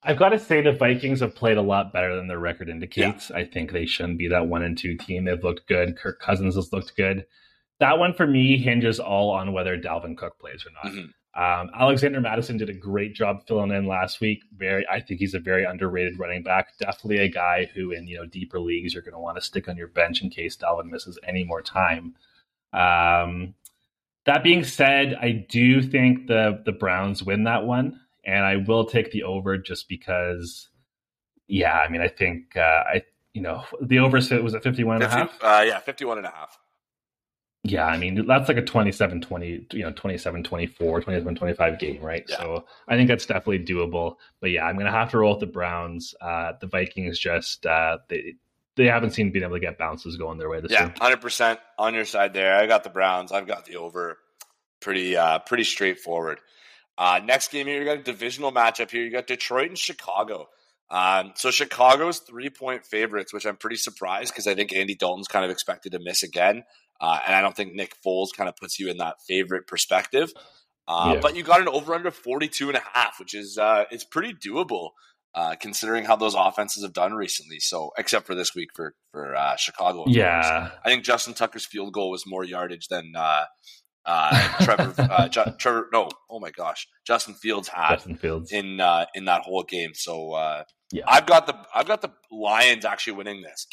I've got to say the Vikings have played a lot better than their record indicates. Yeah. I think they shouldn't be that one and two team. They've looked good. Kirk Cousins has looked good. That one for me hinges all on whether Dalvin Cook plays or not. Mm-hmm. Um, Alexander Mattison did a great job filling in last week. Very, I think he's a very underrated running back. Definitely a guy who, in you know deeper leagues, you're going to want to stick on your bench in case Dalvin misses any more time. Um, that being said, I do think the the Browns win that one and I will take the over just because. Yeah, I mean, I think uh, I you know the over was at 51 and 50, a half. Uh, yeah, 51 and a half. Yeah, I mean, that's like a 27 20, you know, 27 24, 27 25 game, right? Yeah. So I think that's definitely doable. But yeah, I'm going to have to roll with the Browns. Uh, the Vikings just, uh, they, they haven't seen being able to get bounces going their way this yeah, hundred percent on your side there. I got the Browns. I've got the over. Pretty uh, pretty straightforward. Uh, next game here, you got a divisional matchup here. You got Detroit and Chicago. Um, so Chicago's three point favorites, which I'm pretty surprised because I think Andy Dalton's kind of expected to miss again. Uh, and I don't think Nick Foles kind of puts you in that favorite perspective. Uh, yeah. But you got an over under 42 and a half, which is uh, it's pretty doable uh, considering how those offenses have done recently. So, except for this week for for uh, Chicago, yeah, I think Justin Tucker's field goal was more yardage than uh, Trevor, *laughs* uh, Ju- Trevor, no, oh my gosh, Justin Fields had Justin Fields. in uh, in that whole game. So uh, yeah, I've got the I've got the Lions actually winning this.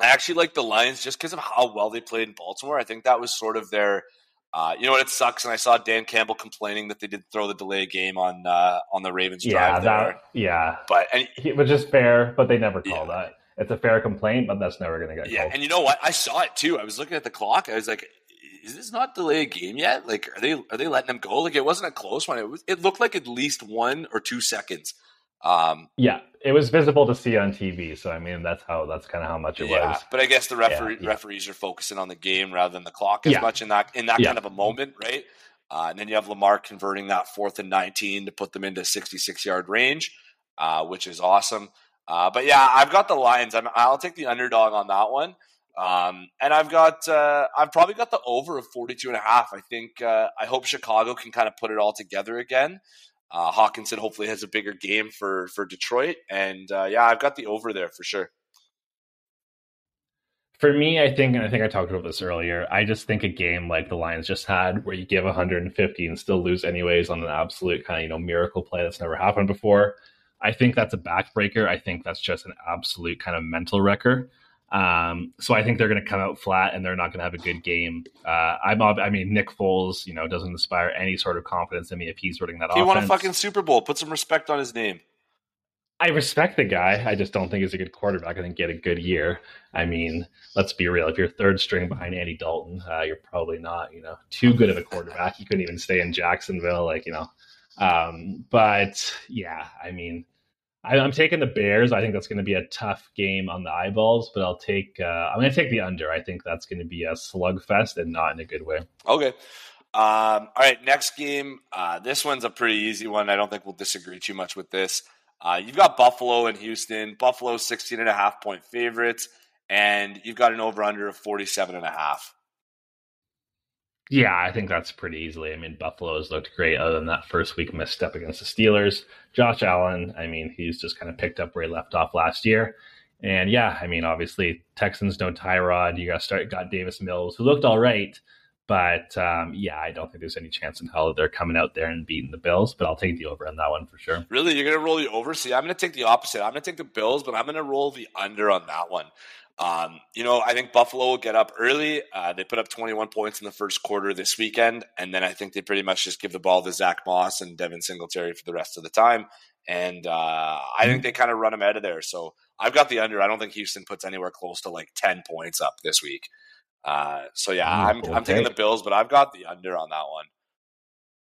I actually like the Lions just because of how well they played in Baltimore. I think that was sort of their. Uh, you know what? It sucks, and I saw Dan Campbell complaining that they did throw the delay game on uh, on the Ravens yeah, drive. That, yeah, but and, it was just fair, but they never call yeah. that. It's a fair complaint, but that's never going to get. Yeah, called. and you know what? I saw it too. I was looking at the clock. I was like, is this not delay a game yet? Like, are they are they letting him go? Like, it wasn't a close one. It was. It looked like at least one or two seconds. Um, yeah, it was visible to see on TV. So I mean, that's how that's kind of how much it yeah, was. But I guess the referee, yeah, yeah. referees are focusing on the game rather than the clock as much in that in that kind of a moment, right? Uh, and then you have Lamar converting that fourth and nineteen to put them into sixty six yard range, uh, which is awesome. Uh, but yeah, I've got the Lions. i will take the underdog on that one. Um, and I've got, uh, I've probably got the over of 42 and a half. I think, uh, I hope Chicago can kind of put it all together again. Uh, Hockenson hopefully has a bigger game for, for Detroit. And, uh, yeah, I've got the over there for sure. For me, I think, and I think I talked about this earlier, I just think a game like the Lions just had where you give 150 and still lose anyways on an absolute kind of, you know, miracle play that's never happened before. I think that's a backbreaker. I think that's just an absolute kind of mental wrecker. Um, so I think they're going to come out flat and they're not going to have a good game. Uh, I'm, I mean, Nick Foles, you know, doesn't inspire any sort of confidence in me if he's running that. He offense. won a fucking Super Bowl. Put some respect on his name. I respect the guy. I just don't think he's a good quarterback. I think get a good year. I mean, let's be real. If you're third string behind Andy Dalton, uh, you're probably not, you know, too good of a quarterback. You couldn't even stay in Jacksonville. Like, you know, Um, but yeah, I mean, I, am taking the Bears. I think that's going to be a tough game on the eyeballs, but I'll take. Uh, I'm going to take the under. I think that's going to be a slugfest and not in a good way. Okay. Um, all right, next game. Uh, this one's a pretty easy one. I don't think we'll disagree too much with this. Uh, you've got Buffalo and Houston. Buffalo 16 and a half point favorites, and you've got an over under of 47 and a half. Yeah, I think that's pretty easily. I mean, Buffalo's looked great other than that first week misstep against the Steelers. Josh Allen, I mean, he's just kind of picked up where he left off last year. And yeah, I mean, obviously Texans no Tyrod. You got start got Davis Mills, who looked all right, but um, yeah, I don't think there's any chance in hell that they're coming out there and beating the Bills. But I'll take the over on that one for sure. Really, you're gonna roll the over? See, I'm gonna take the opposite. I'm gonna take the Bills, but I'm gonna roll the under on that one. Um, you know, I think Buffalo will get up early. Uh, they put up 21 points in the first quarter this weekend, and then I think they pretty much just give the ball to Zack Moss and Devin Singletary for the rest of the time. And uh, I think mm-hmm. they kind of run them out of there. So I've got the under. I don't think Houston puts anywhere close to like 10 points up this week. Uh, so yeah, I'm, okay. I'm taking the Bills, but I've got the under on that one.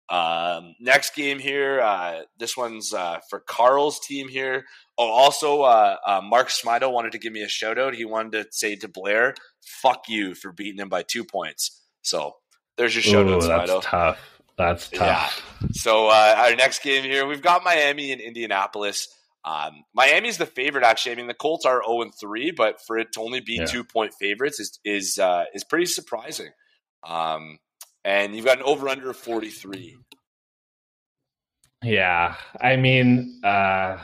Um, next game here, uh, this one's uh, for Carl's team here. Oh, also, uh, uh, Mark Smido wanted to give me a shout out. He wanted to say to Blair, "Fuck you for beating him by two points." So there's your shout out, Smido. That's tough. That's tough. Yeah. So uh, our next game here, we've got Miami and Indianapolis. Um, Miami's the favorite, actually. I mean, the Colts are zero oh and three, but for it to only be yeah. two point favorites is is uh, is pretty surprising. Um, and you've got an over under of 43. Yeah. I mean, uh,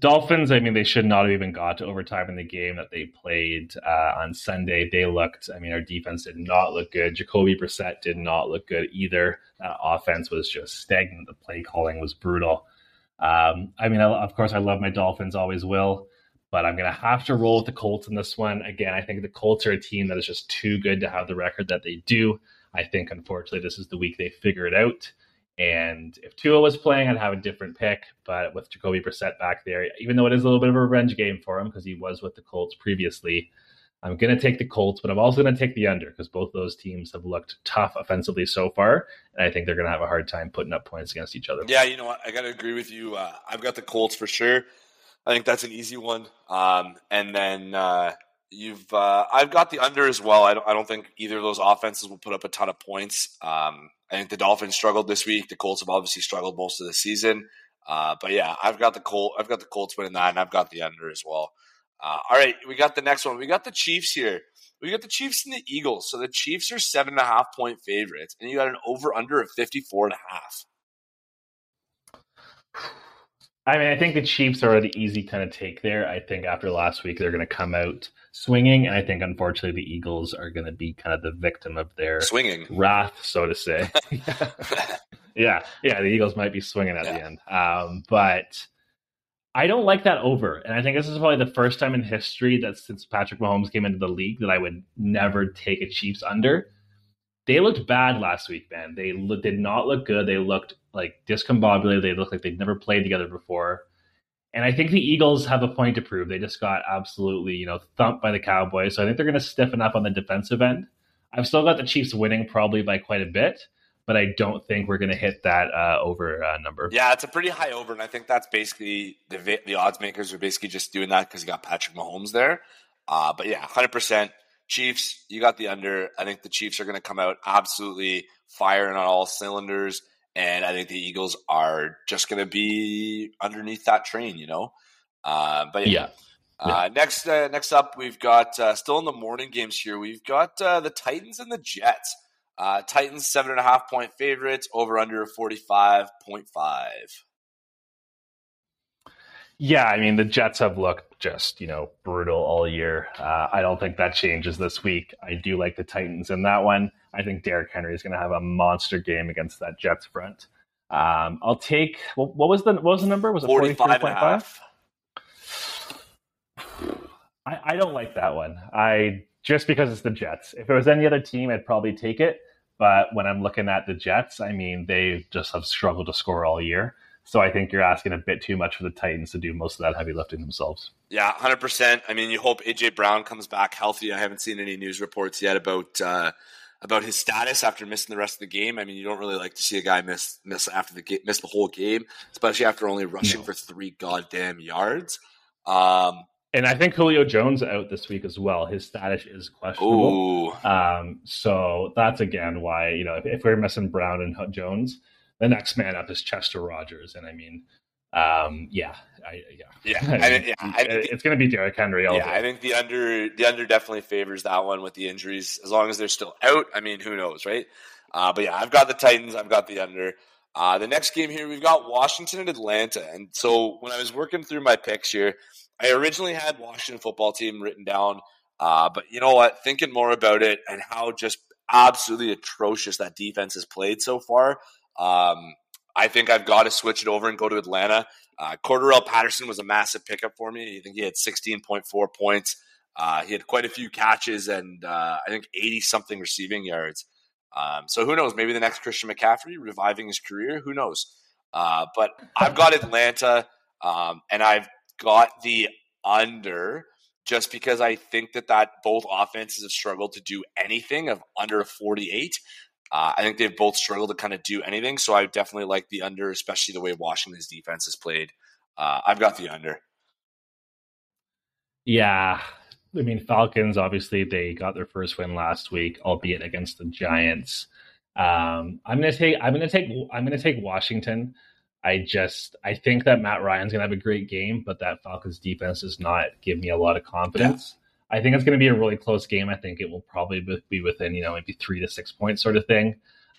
Dolphins, I mean, they should not have even got to overtime in the game that they played uh, on Sunday. They looked, I mean, our defense did not look good. Jacoby Brissett did not look good either. That offense was just stagnant. The play calling was brutal. Um, I mean, I, of course, I love my Dolphins, always will, but I'm going to have to roll with the Colts in this one. Again, I think the Colts are a team that is just too good to have the record that they do. I think, unfortunately, this is the week they figure it out. And if Tua was playing, I'd have a different pick. But with Jacoby Brissett back there, even though it is a little bit of a revenge game for him because he was with the Colts previously, I'm going to take the Colts, but I'm also going to take the under because both those teams have looked tough offensively so far. And I think they're going to have a hard time putting up points against each other. Yeah, you know what? I got to agree with you. Uh, I've got the Colts for sure. I think that's an easy one. Um, and then uh, You've uh, I've got the under as well. I don't, I don't think either of those offenses will put up a ton of points. Um, I think the Dolphins struggled this week. The Colts have obviously struggled most of the season. Uh, but yeah, I've got the Colt. I've got the Colts winning that, and I've got the under as well. Uh, all right, we got the next one. We got the Chiefs here. We got the Chiefs and the Eagles. So the Chiefs are seven and a half point favorites, and you got an over under of 54 and a half. I mean, I think the Chiefs are the easy kind of take there. I think after last week, they're going to come out swinging, and I think unfortunately the Eagles are going to be kind of the victim of their swinging wrath, so to say. *laughs* *laughs* yeah, yeah, the Eagles might be swinging at yeah. the end, um, but I don't like that over, and I think this is probably the first time in history that since Patrick Mahomes came into the league that I would never take a Chiefs under. They looked bad last week, man. They lo- did not look good. They looked like discombobulated. They looked like they'd never played together before. And I think the Eagles have a point to prove. They just got absolutely, you know, thumped by the Cowboys. So I think they're going to stiffen up on the defensive end. I've still got the Chiefs winning probably by quite a bit, but I don't think we're going to hit that uh, over uh, number. Yeah, it's a pretty high over, and I think that's basically the the odds makers are basically just doing that because you got Patrick Mahomes there. Uh, but yeah, hundred percent Chiefs. You got the under. I think the Chiefs are going to come out absolutely firing on all cylinders. And I think the Eagles are just going to be underneath that train, you know. Uh, but yeah. yeah. Uh, next, uh, next up, we've got uh, still in the morning games here. We've got uh, the Titans and the Jets. Uh, Titans seven and a half point favorites over under forty five point five. Yeah, I mean the Jets have looked just you know brutal all year. Uh, I don't think that changes this week. I do like the Titans in that one. I think Derrick Henry is going to have a monster game against that Jets front. Um, I'll take what, what, was the what was the number? Was it forty five point five? I, I don't like that one. I just because it's the Jets. If it was any other team, I'd probably take it. But when I'm looking at the Jets, I mean, they just have struggled to score all year. So I think you're asking a bit too much for the Titans to do most of that heavy lifting themselves. Yeah, 100%. I mean, you hope AJ Brown comes back healthy. I haven't seen any news reports yet about uh, about his status after missing the rest of the game. I mean, you don't really like to see a guy miss miss after the miss the whole game, especially after only rushing no. for three goddamn yards. Um, and I think Julio Jones out this week as well. His status is questionable. Um, so that's again why you know if, if, we're missing Brown and Jones, the next man up is Chester Rogers, and I mean, um, yeah, I, yeah, yeah, *laughs* I mean, yeah I it's going to be Derrick Henry. yeah, day. I think the under the under definitely favors that one with the injuries. As long as they're still out, I mean, who knows, right? Uh, but yeah, I've got the Titans. I've got the under. Uh, the next game here, we've got Washington and Atlanta. And so when I was working through my picks here, I originally had Washington football team written down. Uh, but you know what? Thinking more about it and how just absolutely atrocious that defense has played so far, um, I think I've got to switch it over and go to Atlanta. Uh, Cordarrelle Patterson was a massive pickup for me. I think he had 16.4 points. Uh, he had quite a few catches and uh, I think 80 something receiving yards. Um, so who knows? Maybe the next Christian McCaffrey reviving his career. Who knows? Uh, but I've got Atlanta um, and I've got the under just because I think that that both offenses have struggled to do anything of under 48. Uh, I think they've both struggled to kind of do anything. So I definitely like the under, especially the way Washington's defense has played. Uh, I've got the under. Yeah. I mean, Falcons, obviously, they got their first win last week, albeit against the Giants. Um, I'm gonna take I'm gonna take I'm gonna take Washington. I just I think that Matt Ryan's gonna have a great game, but that Falcons defense does not give me a lot of confidence. I think it's going to be a really close game. I think it will probably be within, you know, maybe three to six points sort of thing.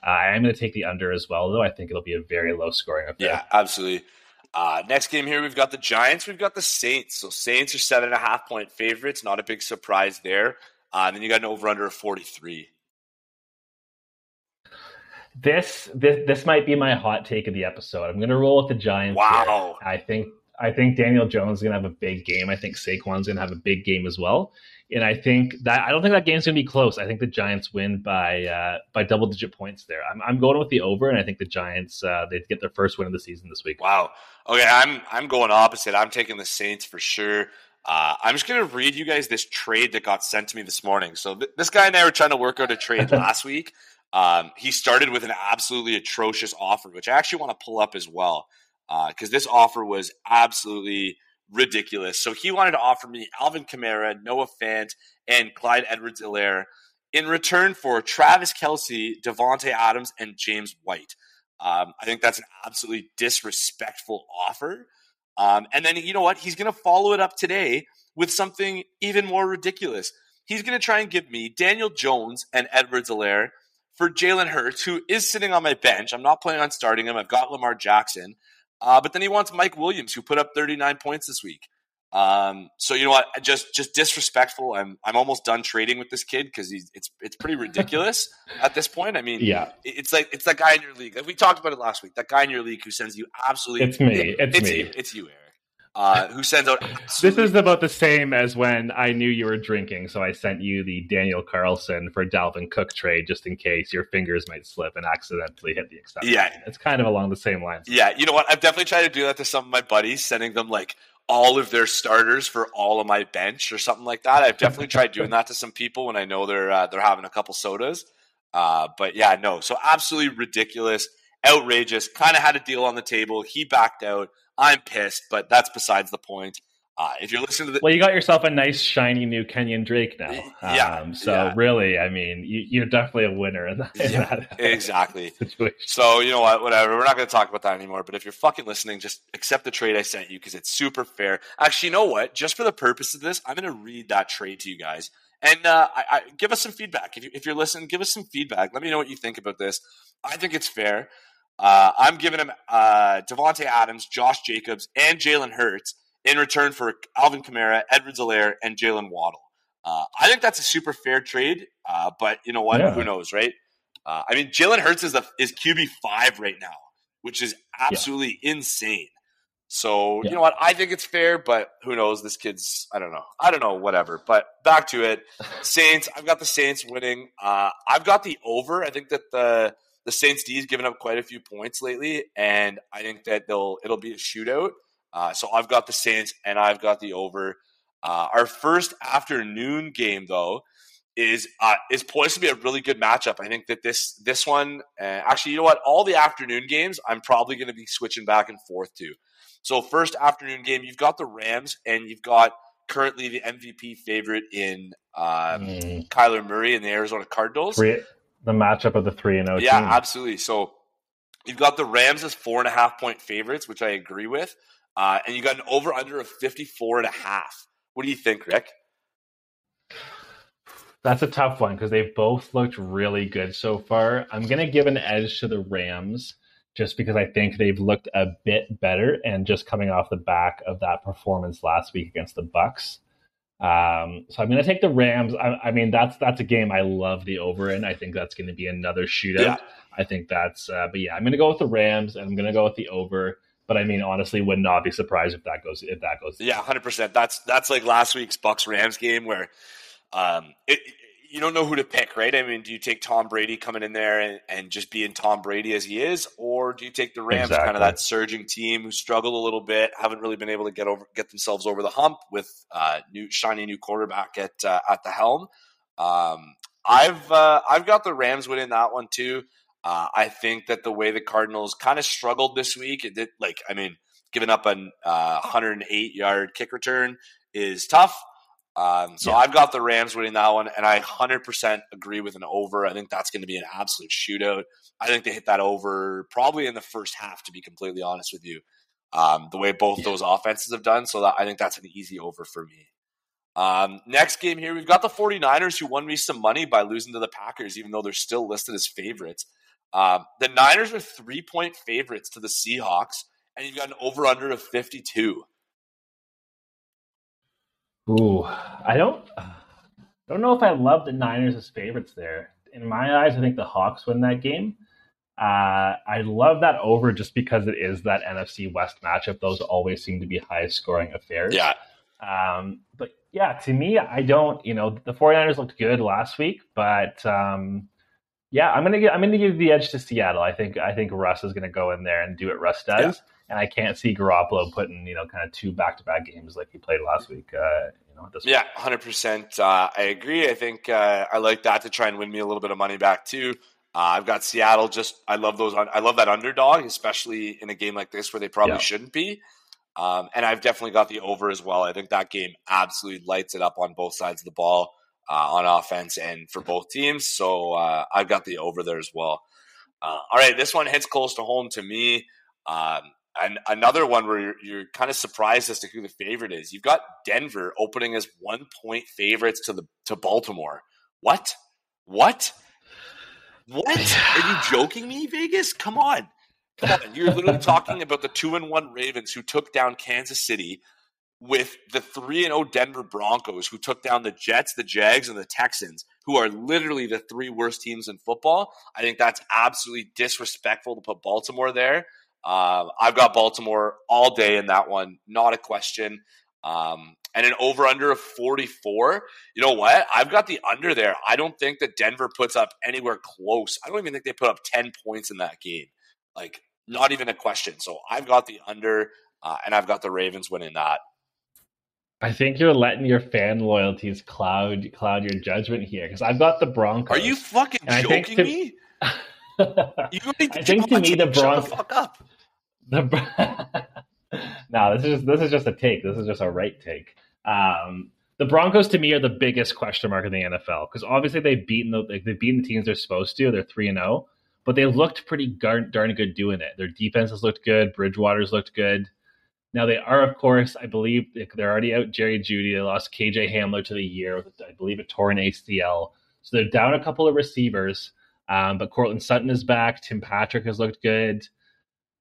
Uh, I'm going to take the under as well, though. I think it'll be a very low scoring affair. Yeah, absolutely. Uh, next game here, we've got the Giants. We've got the Saints. So Saints are seven and a half point favorites. Not a big surprise there. Uh, and then you got an over under of 43. This this this might be my hot take of the episode. I'm going to roll with the Giants. Wow. Here. I think I think Daniel Jones is going to have a big game. I think Saquon's going to have a big game as well. And I think that I don't think that game's going to be close. I think the Giants win by uh, by double digit points there. I'm, I'm going with the over, and I think the Giants uh, they get their first win of the season this week. Wow. Okay, I'm I'm going opposite. I'm taking the Saints for sure. Uh, I'm just going to read you guys this trade that got sent to me this morning. So th- this guy and I were trying to work out a trade *laughs* last week. Um, he started with an absolutely atrocious offer, which I actually want to pull up as well because uh, this offer was absolutely ridiculous. So he wanted to offer me Alvin Kamara, Noah Fant, and Clyde Edwards Helaire in return for Travis Kelce, Davante Adams, and James White. Um, I think that's an absolutely disrespectful offer. Um, and then you know what? He's going to follow it up today with something even more ridiculous. He's going to try and give me Daniel Jones and Edwards Helaire for Jalen Hurts, who is sitting on my bench. I'm not planning on starting him. I've got Lamar Jackson. Uh, but then he wants Mike Williams, who put up 39 points this week. Um, so you know what? Just just disrespectful. I'm I'm almost done trading with this kid because he's it's it's pretty ridiculous *laughs* at this point. I mean, yeah, it's like it's that guy in your league. Like we talked about it last week. That guy in your league who sends you absolutely. It's me. It's, it's me. You, it's you, Eric uh, who sends out. This is about the same as when I knew you were drinking, so I sent you the Daniel Carlson for Dalvin Cook trade just in case your fingers might slip and accidentally hit the accept. Yeah, it's kind of along the same lines. Yeah, you know what? I've definitely tried to do that to some of my buddies, sending them like all of their starters for all of my bench or something like that. I've definitely tried doing that to some people when I know they're uh, they're having a couple sodas. Uh, but yeah, no. So absolutely ridiculous, outrageous. Kind of had a deal on the table. He backed out. I'm pissed, but that's besides the point. Uh, if you're listening to the well, you got yourself a nice shiny new Kenyon Drake now. Yeah. Um, so yeah. really, I mean, you, are definitely a winner in *laughs* that. In yeah, that exactly. *laughs* Situation. So you know what? Whatever. We're not going to talk about that anymore. But if you're fucking listening, just accept the trade I sent you because it's super fair. Actually, you know what? Just for the purpose of this, I'm going to read that trade to you guys and uh, I, I, give us some feedback. If, you, if you're listening, give us some feedback. Let me know what you think about this. I think it's fair. Uh, I'm giving him uh, Davante Adams, Josh Jacobs, and Jalen Hurts in return for Alvin Kamara, Edwards Helaire, and Jaylen Waddle. Uh, I think that's a super fair trade, uh, but you know what? Yeah. Who knows, right? Uh, I mean, Jalen Hurts is the is QB five right now, which is absolutely yeah. insane. So yeah. you know what? I think it's fair, but who knows? This kid's I don't know. I don't know. Whatever. But back to it. *laughs* Saints. I've got the Saints winning. Uh, I've got the over. I think that the the Saints D has given up quite a few points lately, and I think that they'll it'll be a shootout. Uh, so I've got the Saints and I've got the over. Uh, our first afternoon game though is uh, is poised to be a really good matchup. I think that this this one, uh, actually, you know what? All the afternoon games, I'm probably going to be switching back and forth to. So first afternoon game, you've got the Rams, and you've got currently the MVP favorite in um, mm. Kyler Murray and the Arizona Cardinals. Three, the matchup of the three and zero. Oh yeah, team. absolutely. So you've got the Rams as four and a half point favorites, which I agree with, uh, and you got an over under of 54 and a half. What do you think, Rick? That's a tough one because they've both looked really good so far. I'm going to give an edge to the Rams just because I think they've looked a bit better and just coming off the back of that performance last week against the Bucs. Um, so I'm going to take the Rams. I, I, mean, that's that's a game I love the over in. I think that's going to be another shootout. Yeah. I think that's, uh, but yeah, I'm going to go with the Rams and I'm going to go with the over. But I mean, honestly, would not be surprised if that goes if that goes. Yeah, hundred percent. That's that's like last week's Bucs Rams game where um, it, you don't know who to pick, right? I mean, do you take Tom Brady coming in there and, and just being Tom Brady as he is, or do you take the Rams, exactly. kind of that surging team who struggled a little bit, haven't really been able to get over get themselves over the hump with uh, new shiny new quarterback at uh, at the helm? Um, I've uh, I've got the Rams winning that one too. Uh, I think that the way the Cardinals kind of struggled this week, it did like I mean, giving up an 108 uh, yard kick return is tough. Um, so yeah. I've got the Rams winning that one, and I 100% agree with an over. I think that's going to be an absolute shootout. I think they hit that over probably in the first half, to be completely honest with you. Um, the way both yeah. those offenses have done, so that I think that's an easy over for me. Um, next game here, we've got the 49ers who won me some money by losing to the Packers, even though they're still listed as favorites. Um, the Niners are three point favorites to the Seahawks, and you've got an over under of 52. Ooh, I don't, don't know if I love the Niners as favorites there. In my eyes, I think the Hawks win that game. Uh, I love that over just because it is that NFC West matchup. Those always seem to be high scoring affairs. Yeah. Um, but yeah, to me, I don't, you know, the 49ers looked good last week, but um, yeah, I'm gonna give I'm gonna give the edge to Seattle. I think I think Russ is gonna go in there and do what Russ does. Yeah and I can't see Garoppolo putting you know kind of two back to back games like he played last week. Uh, you know, yeah, hundred uh, percent. I agree. I think uh, I like that to try and win me a little bit of money back too. Uh, I've got Seattle. Just I love those. I love that underdog, especially in a game like this where they probably yeah. shouldn't be. Um, and I've definitely got the over as well. I think that game absolutely lights it up on both sides of the ball uh, on offense and for both teams. So uh, I've got the over there as well. Uh, all right, this one hits close to home to me. Um, and another one where you're, you're, kind of surprised as to who the favorite is. You've got Denver opening as one point favorites to the to Baltimore. What? What? What? Are you *sighs* joking me, Vegas? Come on. Come on. You're literally talking about the two and one Ravens who took down Kansas City with the three and zero Denver Broncos who took down the Jets, the Jags, and the Texans, who are literally the three worst teams in football. I think that's absolutely disrespectful to put Baltimore there. Uh, I've got Baltimore all day in that one, not a question. Um, and an over under of 44. You know what? I've got the under there. I don't think that Denver puts up anywhere close. I don't even think they put up 10 points in that game. Like, not even a question. So I've got the under, uh, and I've got the Ravens winning that. I think you're letting your fan loyalties cloud cloud your judgment here because I've got the Broncos. Are you fucking joking to, me? *laughs* you I think to me the Broncos. Shut the fuck up. The *laughs* no, this is just, this is just a take. This is just a right take. Um, the Broncos to me are the biggest question mark in the NFL because obviously they've beaten the like, they've beaten the teams they're supposed to. They're three and zero, oh, but they looked pretty darn, darn good doing it. Their defense has looked good. Bridgewater's looked good. Now they are, of course, I believe they're already out Jerry Jeudy. They lost KJ Hamler to the year with, I believe, a torn ACL. So they're down a couple of receivers. Um, but Courtland Sutton is back. Tim Patrick has looked good.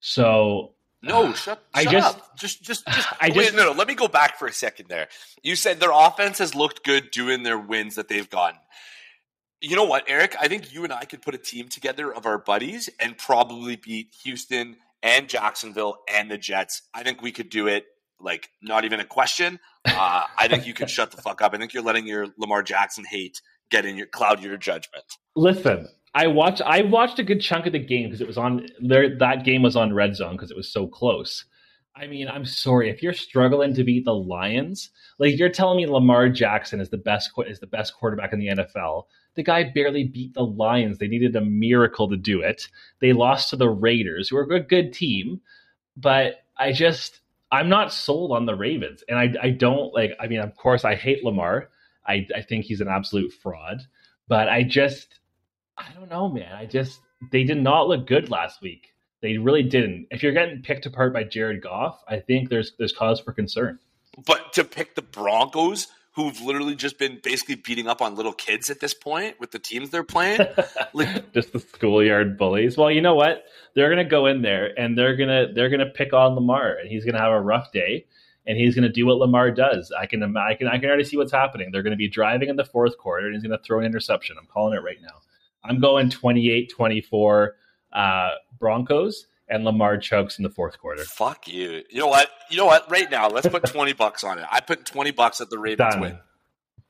So no, shut, I just, up. Just, just, *laughs* just. I wait, just, no, no. Let me go back for a second. There, you said their offense has looked good doing their wins that they've gotten. You know what, Eric? I think you and I could put a team together of our buddies and probably beat Houston and Jacksonville and the Jets. I think we could do it. Like, not even a question. Uh, I think you can shut the fuck up. I think you're letting your Lamar Jackson hate get in your cloud your judgment. Listen, I watched I watched a good chunk of the game because it was on there. That game was on Red Zone because it was so close. I mean, I'm sorry if you're struggling to beat the Lions. Like you're telling me Lamar Jackson is the best is the best quarterback in the NFL. The guy barely beat the Lions. They needed a miracle to do it. They lost to the Raiders, who are a good team, but I just I'm not sold on the Ravens, and I I don't like. I mean, of course, I hate Lamar. I I think he's an absolute fraud, but I just I don't know, man. I just they did not look good last week. They really didn't. If you're getting picked apart by Jared Goff, I think there's there's cause for concern. But to pick the Broncos, who've literally just been basically beating up on little kids at this point with the teams they're playing, *laughs* like just the schoolyard bullies. Well, you know what? They're gonna go in there and they're gonna they're gonna pick on Lamar, and he's gonna have a rough day and he's going to do what Lamar does. I can, I can, I can already see what's happening. They're going to be driving in the fourth quarter, and he's going to throw an interception. I'm calling it right now. I'm going 28 24 uh, Broncos, and Lamar chokes in the fourth quarter. Fuck you. You know what? You know what? Right now, let's put 20 *laughs* bucks on it. I put 20 bucks at the Ravens Done. win.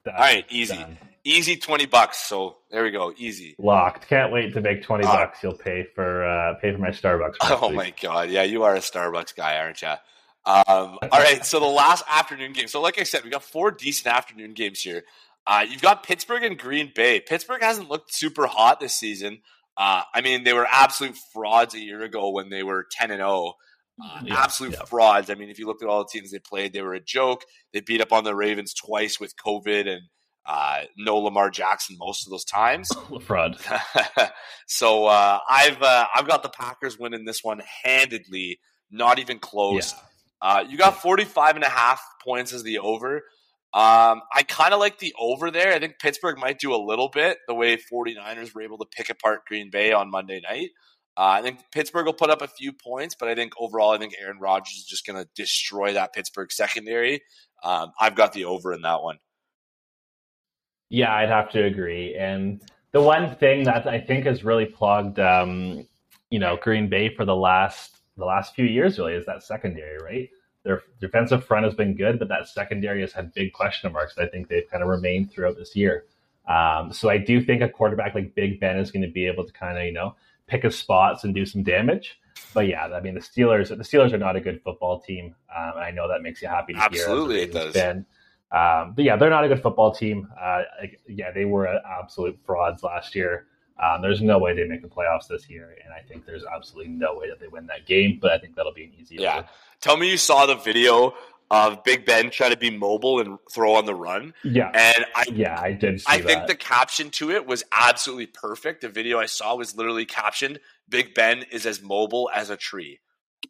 Done. All right, easy. Done. Easy 20 bucks. So there we go. Easy. Locked. Can't wait to make 20 uh, bucks. You'll pay for uh, pay for my Starbucks. Oh week. my god. Yeah, you are a Starbucks guy, aren't you? Um, all right, so the last afternoon game. So, like I said, we got four decent afternoon games here. Uh, you've got Pittsburgh and Green Bay. Pittsburgh hasn't looked super hot this season. Uh, I mean, they were absolute frauds a year ago when they were 10 and 0. Uh, yeah, absolute yeah. frauds. I mean, if you looked at all the teams they played, they were a joke. They beat up on the Ravens twice with COVID and uh, no Lamar Jackson most of those times. *laughs* Fraud. *laughs* so uh, I've uh, I've got the Packers winning this one handedly, not even close. Yeah. Uh, you got 45 and a half points as the over. Um, I kind of like the over there. I think Pittsburgh might do a little bit the way 49ers were able to pick apart Green Bay on Monday night. Uh, I think Pittsburgh will put up a few points, but I think overall, I think Aaron Rodgers is just going to destroy that Pittsburgh secondary. Um, I've got the over in that one. Yeah, I'd have to agree. And the one thing that I think has really plugged, um, you know, Green Bay for the last the last few years really is that secondary, right? Their defensive front has been good, but that secondary has had big question marks. I think they've kind of remained throughout this year. Um, so I do think a quarterback like Big Ben is going to be able to kind of you know pick his spots and do some damage. But yeah, I mean the Steelers. The Steelers are not a good football team. Um, I know that makes you happy to Absolutely, it does. Ben. Um, but yeah, they're not a good football team. Uh, yeah, they were absolute frauds last year. Um, there's no way they make the playoffs this year, and I think there's absolutely no way that they win that game. But I think that'll be an easy. Yeah, over. tell me you saw the video of Big Ben trying to be mobile and throw on the run. Yeah, and I yeah I did. I that. think the caption to it was absolutely perfect. The video I saw was literally captioned: "Big Ben is as mobile as a tree,"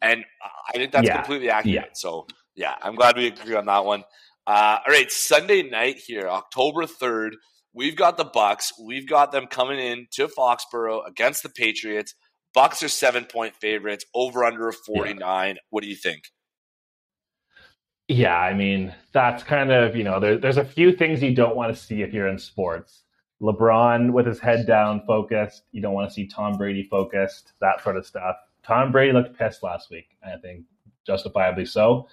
and I think that's yeah. completely accurate. Yeah. So yeah, I'm glad we agree on that one. Uh, all right, Sunday night here, October third. We've got the Bucs. We've got them coming in to Foxborough against the Patriots. Bucs are seven point favorites. Over under 49. Yeah. What do you think? Yeah, I mean, that's kind of, you know, there, there's a few things you don't want to see if you're in sports. LeBron with his head down, focused. You don't want to see Tom Brady focused, that sort of stuff. Tom Brady looked pissed last week, I think justifiably so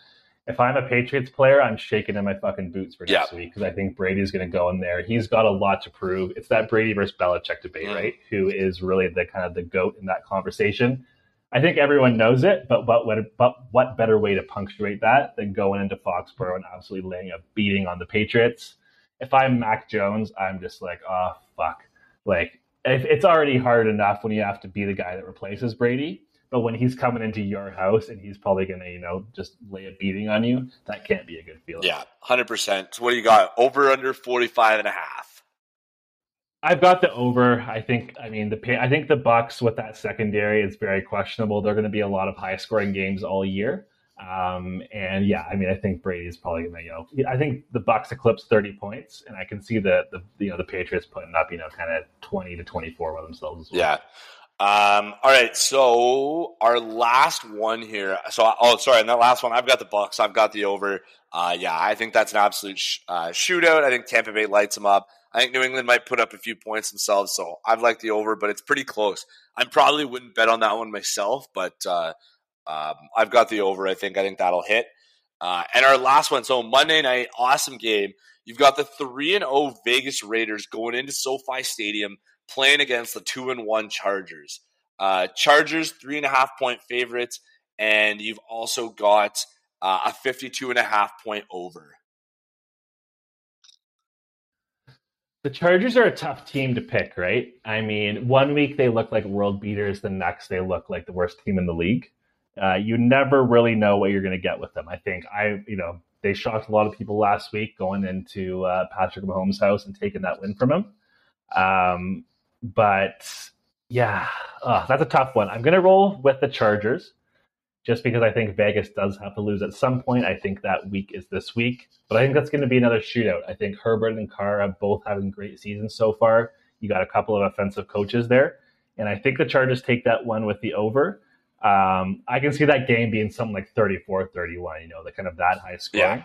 if I'm a Patriots player, I'm shaking in my fucking boots for next yeah. week because I think Brady's going to go in there. He's got a lot to prove. It's that Brady versus Belichick debate, mm. right? Who is really the kind of the goat in that conversation. I think everyone knows it, but but what but what better way to punctuate that than going into Foxborough and absolutely laying a beating on the Patriots? If I'm Mac Jones, I'm just like, oh fuck, like it's already hard enough when you have to be the guy that replaces Brady but when he's coming into your house and he's probably going to, you know, just lay a beating on you, that can't be a good feeling. Yeah, 100%. So what do you got? Over under 45 and a half. I've got the over. I think. I mean, the I think the Bucs with that secondary is very questionable. They're going to be a lot of high scoring games all year. Um, and yeah, I mean, I think Brady's probably going to, you know, I think the Bucs eclipse 30 points, and I can see the, the you know the Patriots putting up, you know, kind of 20 to 24 by themselves. Well. Yeah. Um, all right, so our last one here. So, oh, sorry, and that last one, I've got the Bucs. I've got the over. Uh, yeah, I think that's an absolute sh- uh, shootout. I think Tampa Bay lights them up. I think New England might put up a few points themselves. So I've liked the over, but it's pretty close. I probably wouldn't bet on that one myself, but uh, um, I've got the over. I think I think that'll hit. Uh, and our last one. So Monday night, awesome game. You've got the three and zero oh Vegas Raiders going into SoFi Stadium playing against the two and one Chargers. Uh, Chargers three and a half point favorites, and you've also got uh, a 52 and a half point over. The Chargers are a tough team to pick, right? I mean, one week they look like world beaters, the next they look like the worst team in the league. Uh, you never really know what you're going to get with them. I think I, you know, they shocked a lot of people last week going into uh, Patrick Mahomes' house and taking that win from him. Um, but yeah, uh, that's a tough one. I'm going to roll with the Chargers just because I think Vegas does have to lose at some point. I think that week is this week, but I think that's going to be another shootout. I think Herbert and Carr are both having great seasons so far. You got a couple of offensive coaches there, and I think the Chargers take that one with the over. Um, I can see that game being something like 34 31, you know, the kind of that high scoring. Yeah.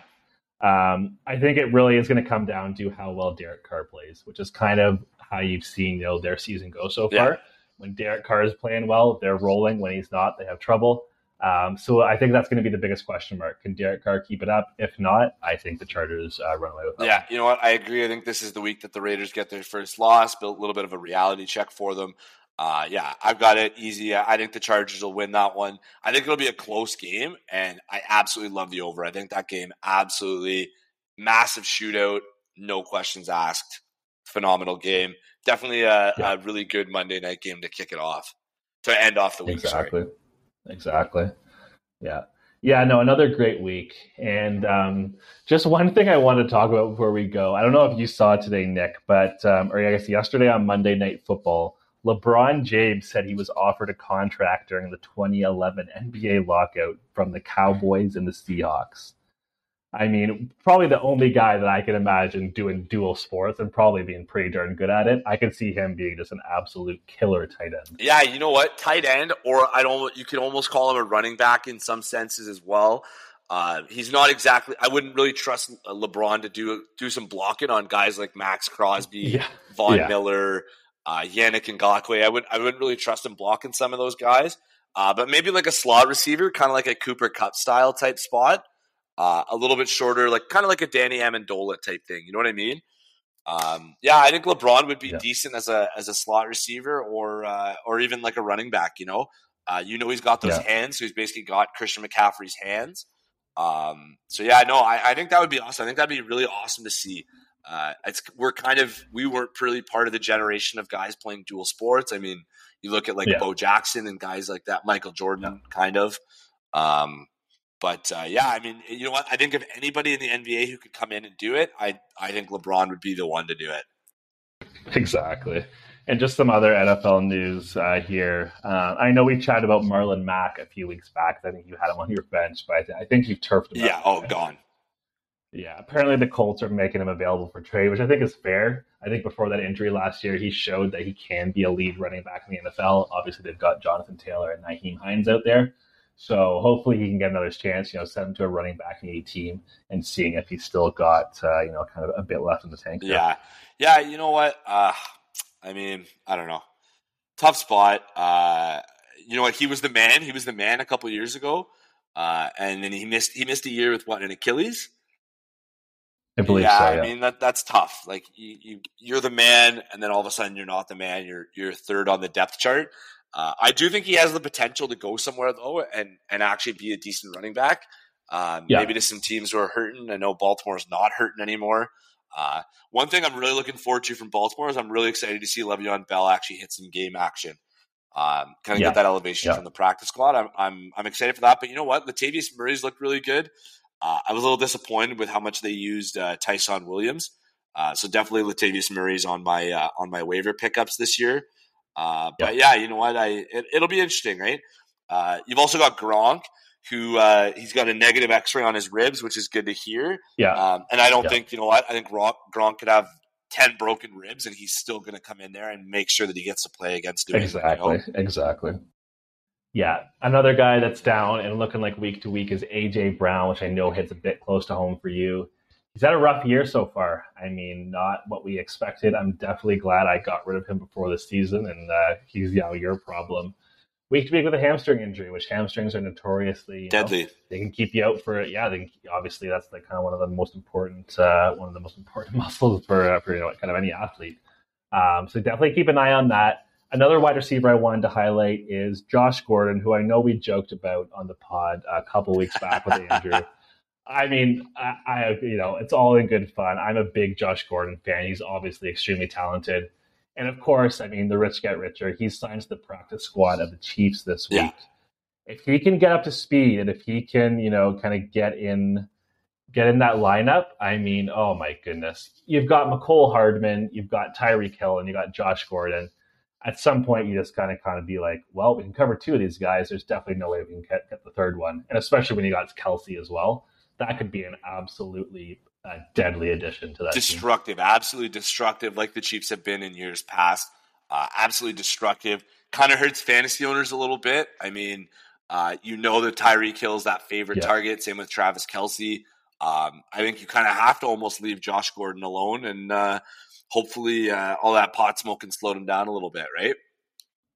Um, I think it really is going to come down to how well Derek Carr plays, which is kind of how you've seen you know, their season go so far. Yeah. When Derek Carr is playing well, they're rolling. When he's not, they have trouble. Um, so I think that's going to be the biggest question mark. Can Derek Carr keep it up? If not, I think the Chargers uh, run away with that. Yeah, you know what? I agree. I think this is the week that the Raiders get their first loss. Built a little bit of a reality check for them. Uh, yeah, I've got it easy. I think the Chargers will win that one. I think it'll be a close game, and I absolutely love the over. I think that game absolutely massive shootout, no questions asked. Phenomenal game. Definitely a, yeah. a really good Monday night game to kick it off, to end off the week. Exactly. Sorry. Exactly. Yeah. Yeah, no, another great week. And um, just one thing I want to talk about before we go. I don't know if you saw today, Nick, but, um, or I guess yesterday on Monday Night Football, LeBron James said he was offered a contract during the 2011 NBA lockout from the Cowboys and the Seahawks. I mean, probably the only guy that I can imagine doing dual sports and probably being pretty darn good at it. I could see him being just an absolute killer tight end. Yeah, you know what? Tight end, or I don't. You could almost call him a running back in some senses as well. Uh, he's not exactly. I wouldn't really trust LeBron to do do some blocking on guys like Maxx Crosby, yeah. Von yeah. Miller, uh, Yannick Ngakoue. I would I wouldn't really trust him blocking some of those guys. Uh, but maybe like a slot receiver, kind of like a Cooper Kupp style type spot uh, a little bit shorter, like kind of like a Danny Amendola type thing. You know what I mean? Um, yeah, I think LeBron would be yeah. decent as a as a slot receiver or uh, or even like a running back. You know, uh, you know he's got those yeah. hands, so he's basically got Christian McCaffrey's hands. Um, so yeah, no, I, I, think that would be awesome. I think that'd be really awesome to see. Uh, it's we're kind of we weren't really part of the generation of guys playing dual sports. I mean, you look at like yeah. Bo Jackson and guys like that, Michael Jordan, kind of. Um, but uh, yeah, I mean, you know what? I think if anybody in the NBA who could come in and do it, I I think LeBron would be the one to do it. Exactly. And just some other NFL news uh, here. Uh, I know we chatted about Marlon Mack a few weeks back. I think you had him on your bench, but I, th- I think you turfed him. Yeah. Oh, gone. Yeah. Apparently, the Colts are making him available for trade, which I think is fair. I think before that injury last year, he showed that he can be a lead running back in the NFL. Obviously, they've got Jonathan Taylor and Nyheim Hines out there. So hopefully he can get another chance, you know, send him to a running back in a team and seeing if he's still got, uh, you know, kind of a bit left in the tank. Yeah. Yeah. You know what? Uh, I mean, I don't know. Tough spot. Uh, you know what? He was the man. He was the man a couple years ago. Uh, and then he missed, he missed a year with what, an Achilles? I believe yeah, so, yeah. I mean that that's tough. Like you, you, you're the man, and then all of a sudden you're not the man. You're you're third on the depth chart. Uh, I do think he has the potential to go somewhere though, and and actually be a decent running back. Um, yeah. Maybe to some teams who are hurting. I know Baltimore's not hurting anymore. Uh, one thing I'm really looking forward to from Baltimore is I'm really excited to see Le'Veon Bell actually hit some game action. Um, kind of yeah. get that elevation yeah. from the practice squad. I'm, I'm I'm excited for that. But you know what? Latavius Murray's looked really good. Uh, I was a little disappointed with how much they used uh, Ty'Son Williams. Uh, so definitely Latavius Murray's on my uh, on my waiver pickups this year. Uh, but yeah. you know what? I it, will be interesting, right? Uh, you've also got Gronk, who uh, he's got a negative X-ray on his ribs, which is good to hear. Yeah, um, and I don't yeah. think you know what? I think Gronk, Gronk could have ten broken ribs, and he's still going to come in there and make sure that he gets to play against. New exactly, you know? exactly. Yeah, another guy that's down and looking like week to week is AJ Brown, which I know hits a bit close to home for you he's had a rough year so far. I mean, not what we expected. I'm definitely glad I got rid of him before the season, and uh, he's you know your problem. Week to week with a hamstring injury, which hamstrings are notoriously deadly. Know, they can keep you out for yeah. They can, obviously that's like kind of one of the most important uh, one of the most important *laughs* muscles for uh, for you know kind of any athlete. Um, so definitely keep an eye on that. Another wide receiver I wanted to highlight is Josh Gordon, who I know we joked about on the pod a couple weeks back with Andrew. *laughs* I mean, I, I, you know, it's all in good fun. I'm a big Josh Gordon fan. He's obviously extremely talented, and of course, I mean, the rich get richer. He signs the practice squad of the Chiefs this week. Yeah. If he can get up to speed, and if he can, you know, kind of get in, get in that lineup, I mean, oh my goodness, you've got Mecole Hardman, you've got Tyreek Hill, and you got Josh Gordon at some point you just kind of kind of be like, well, we can cover two of these guys. There's definitely no way we can get, get the third one, and especially when you got Kelce as well, that could be an absolutely uh, deadly addition to that. Destructive, team. absolutely destructive, like the Chiefs have been in years past. Uh, absolutely destructive. Kind of hurts fantasy owners a little bit. I mean, uh, you know that Tyreek Hill's that favorite yeah. target. Same with Travis Kelce. Um, I think you kind of have to almost leave Josh Gordon alone and uh, hopefully uh, all that pot smoke can slow them down a little bit, right?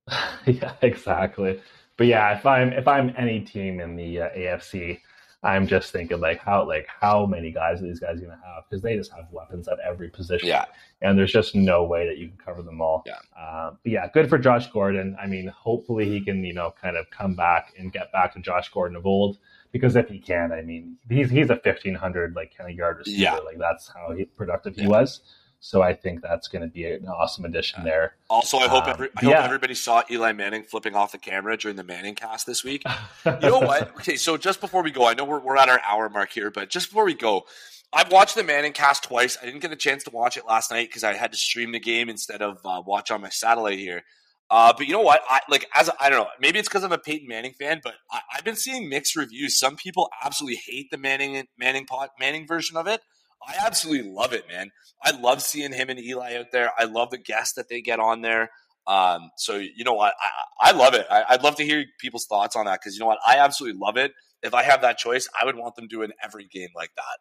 *laughs* yeah, exactly. But yeah, if I'm if I'm any team in the uh, AFC, I'm just thinking like how like how many guys are these guys going to have because they just have weapons at every position. Yeah, and there's just no way that you can cover them all. Yeah, uh, but yeah, good for Josh Gordon. I mean, hopefully he can you know kind of come back and get back to Josh Gordon of old because if he can, I mean, he's he's a 1500 like kind of yard receiver. Yeah. like that's how he, productive he yeah. was. So I think that's going to be an awesome addition there. Also, I hope, um, every, I hope yeah. everybody saw Eli Manning flipping off the camera during the Manning cast this week. *laughs* you know what? Okay, so just before we go, I know we're, we're at our hour mark here, but just before we go, I've watched the Manning cast twice. I didn't get a chance to watch it last night because I had to stream the game instead of uh, watch on my satellite here. Uh, but you know what? I like as I don't know. Maybe it's because I'm a Peyton Manning fan, but I, have been seeing mixed reviews. Some people absolutely hate the Manning Manning pot Manning version of it. I absolutely love it, man. I love seeing him and Eli out there. I love the guests that they get on there. Um, so you know what? I, I love it. I, would love to hear people's thoughts on that because you know what? I absolutely love it. If I have that choice, I would want them doing every game like that.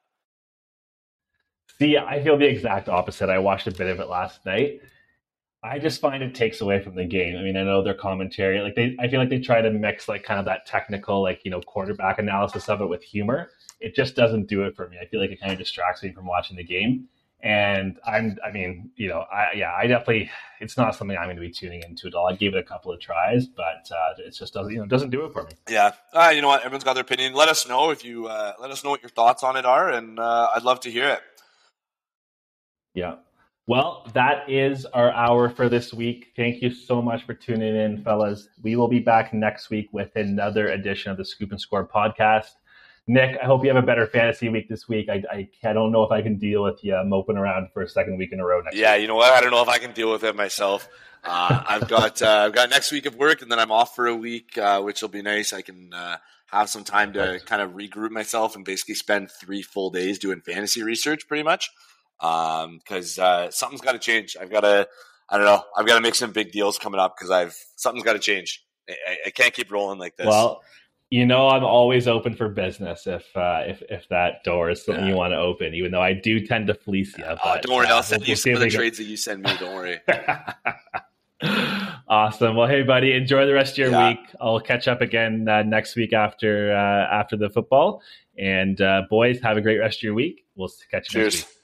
See, I feel the exact opposite. I watched a bit of it last night. I just find it takes away from the game. I mean, I know their commentary, like they, I feel like they try to mix like kind of that technical, like you know, quarterback analysis of it with humor it just doesn't do it for me. I feel like it kind of distracts me from watching the game. And I'm, I mean, you know, I, yeah, I definitely, it's not something I'm going to be tuning into at all. I gave it a couple of tries, but uh, it just doesn't, you know, doesn't do it for me. Yeah. Uh, you know what? Everyone's got their opinion. Let us know if you, uh, let us know what your thoughts on it are. And uh, I'd love to hear it. Yeah. Well, that is our hour for this week. Thank you so much for tuning in, fellas. We will be back next week with another edition of the Scoop and Score podcast. Nick, I hope you have a better fantasy week this week. I, I, I don't know if I can deal with you moping around for a second week in a row next yeah, week. you know what? I don't know if I can deal with it myself. Uh, *laughs* I've got uh, I've got next week of work, and then I'm off for a week, uh, which will be nice. I can uh, have some time to kind of regroup myself and basically spend three full days doing fantasy research, pretty much. Because um, uh, something's got to change. I've got to I don't know. I've got to make some big deals coming up because I've something's got to change. I, I, can't keep rolling like this. Well, you know I'm always open for business if uh, if if that door is something yeah. you want to open, even though I do tend to fleece you. Uh, but, don't worry, uh, I'll send we'll, you some of the trades that you send me. Don't worry. *laughs* awesome. Well, hey, buddy, enjoy the rest of your yeah. week. I'll catch up again uh, next week after uh, after the football. And uh, boys, have a great rest of your week. We'll catch you Cheers. next week.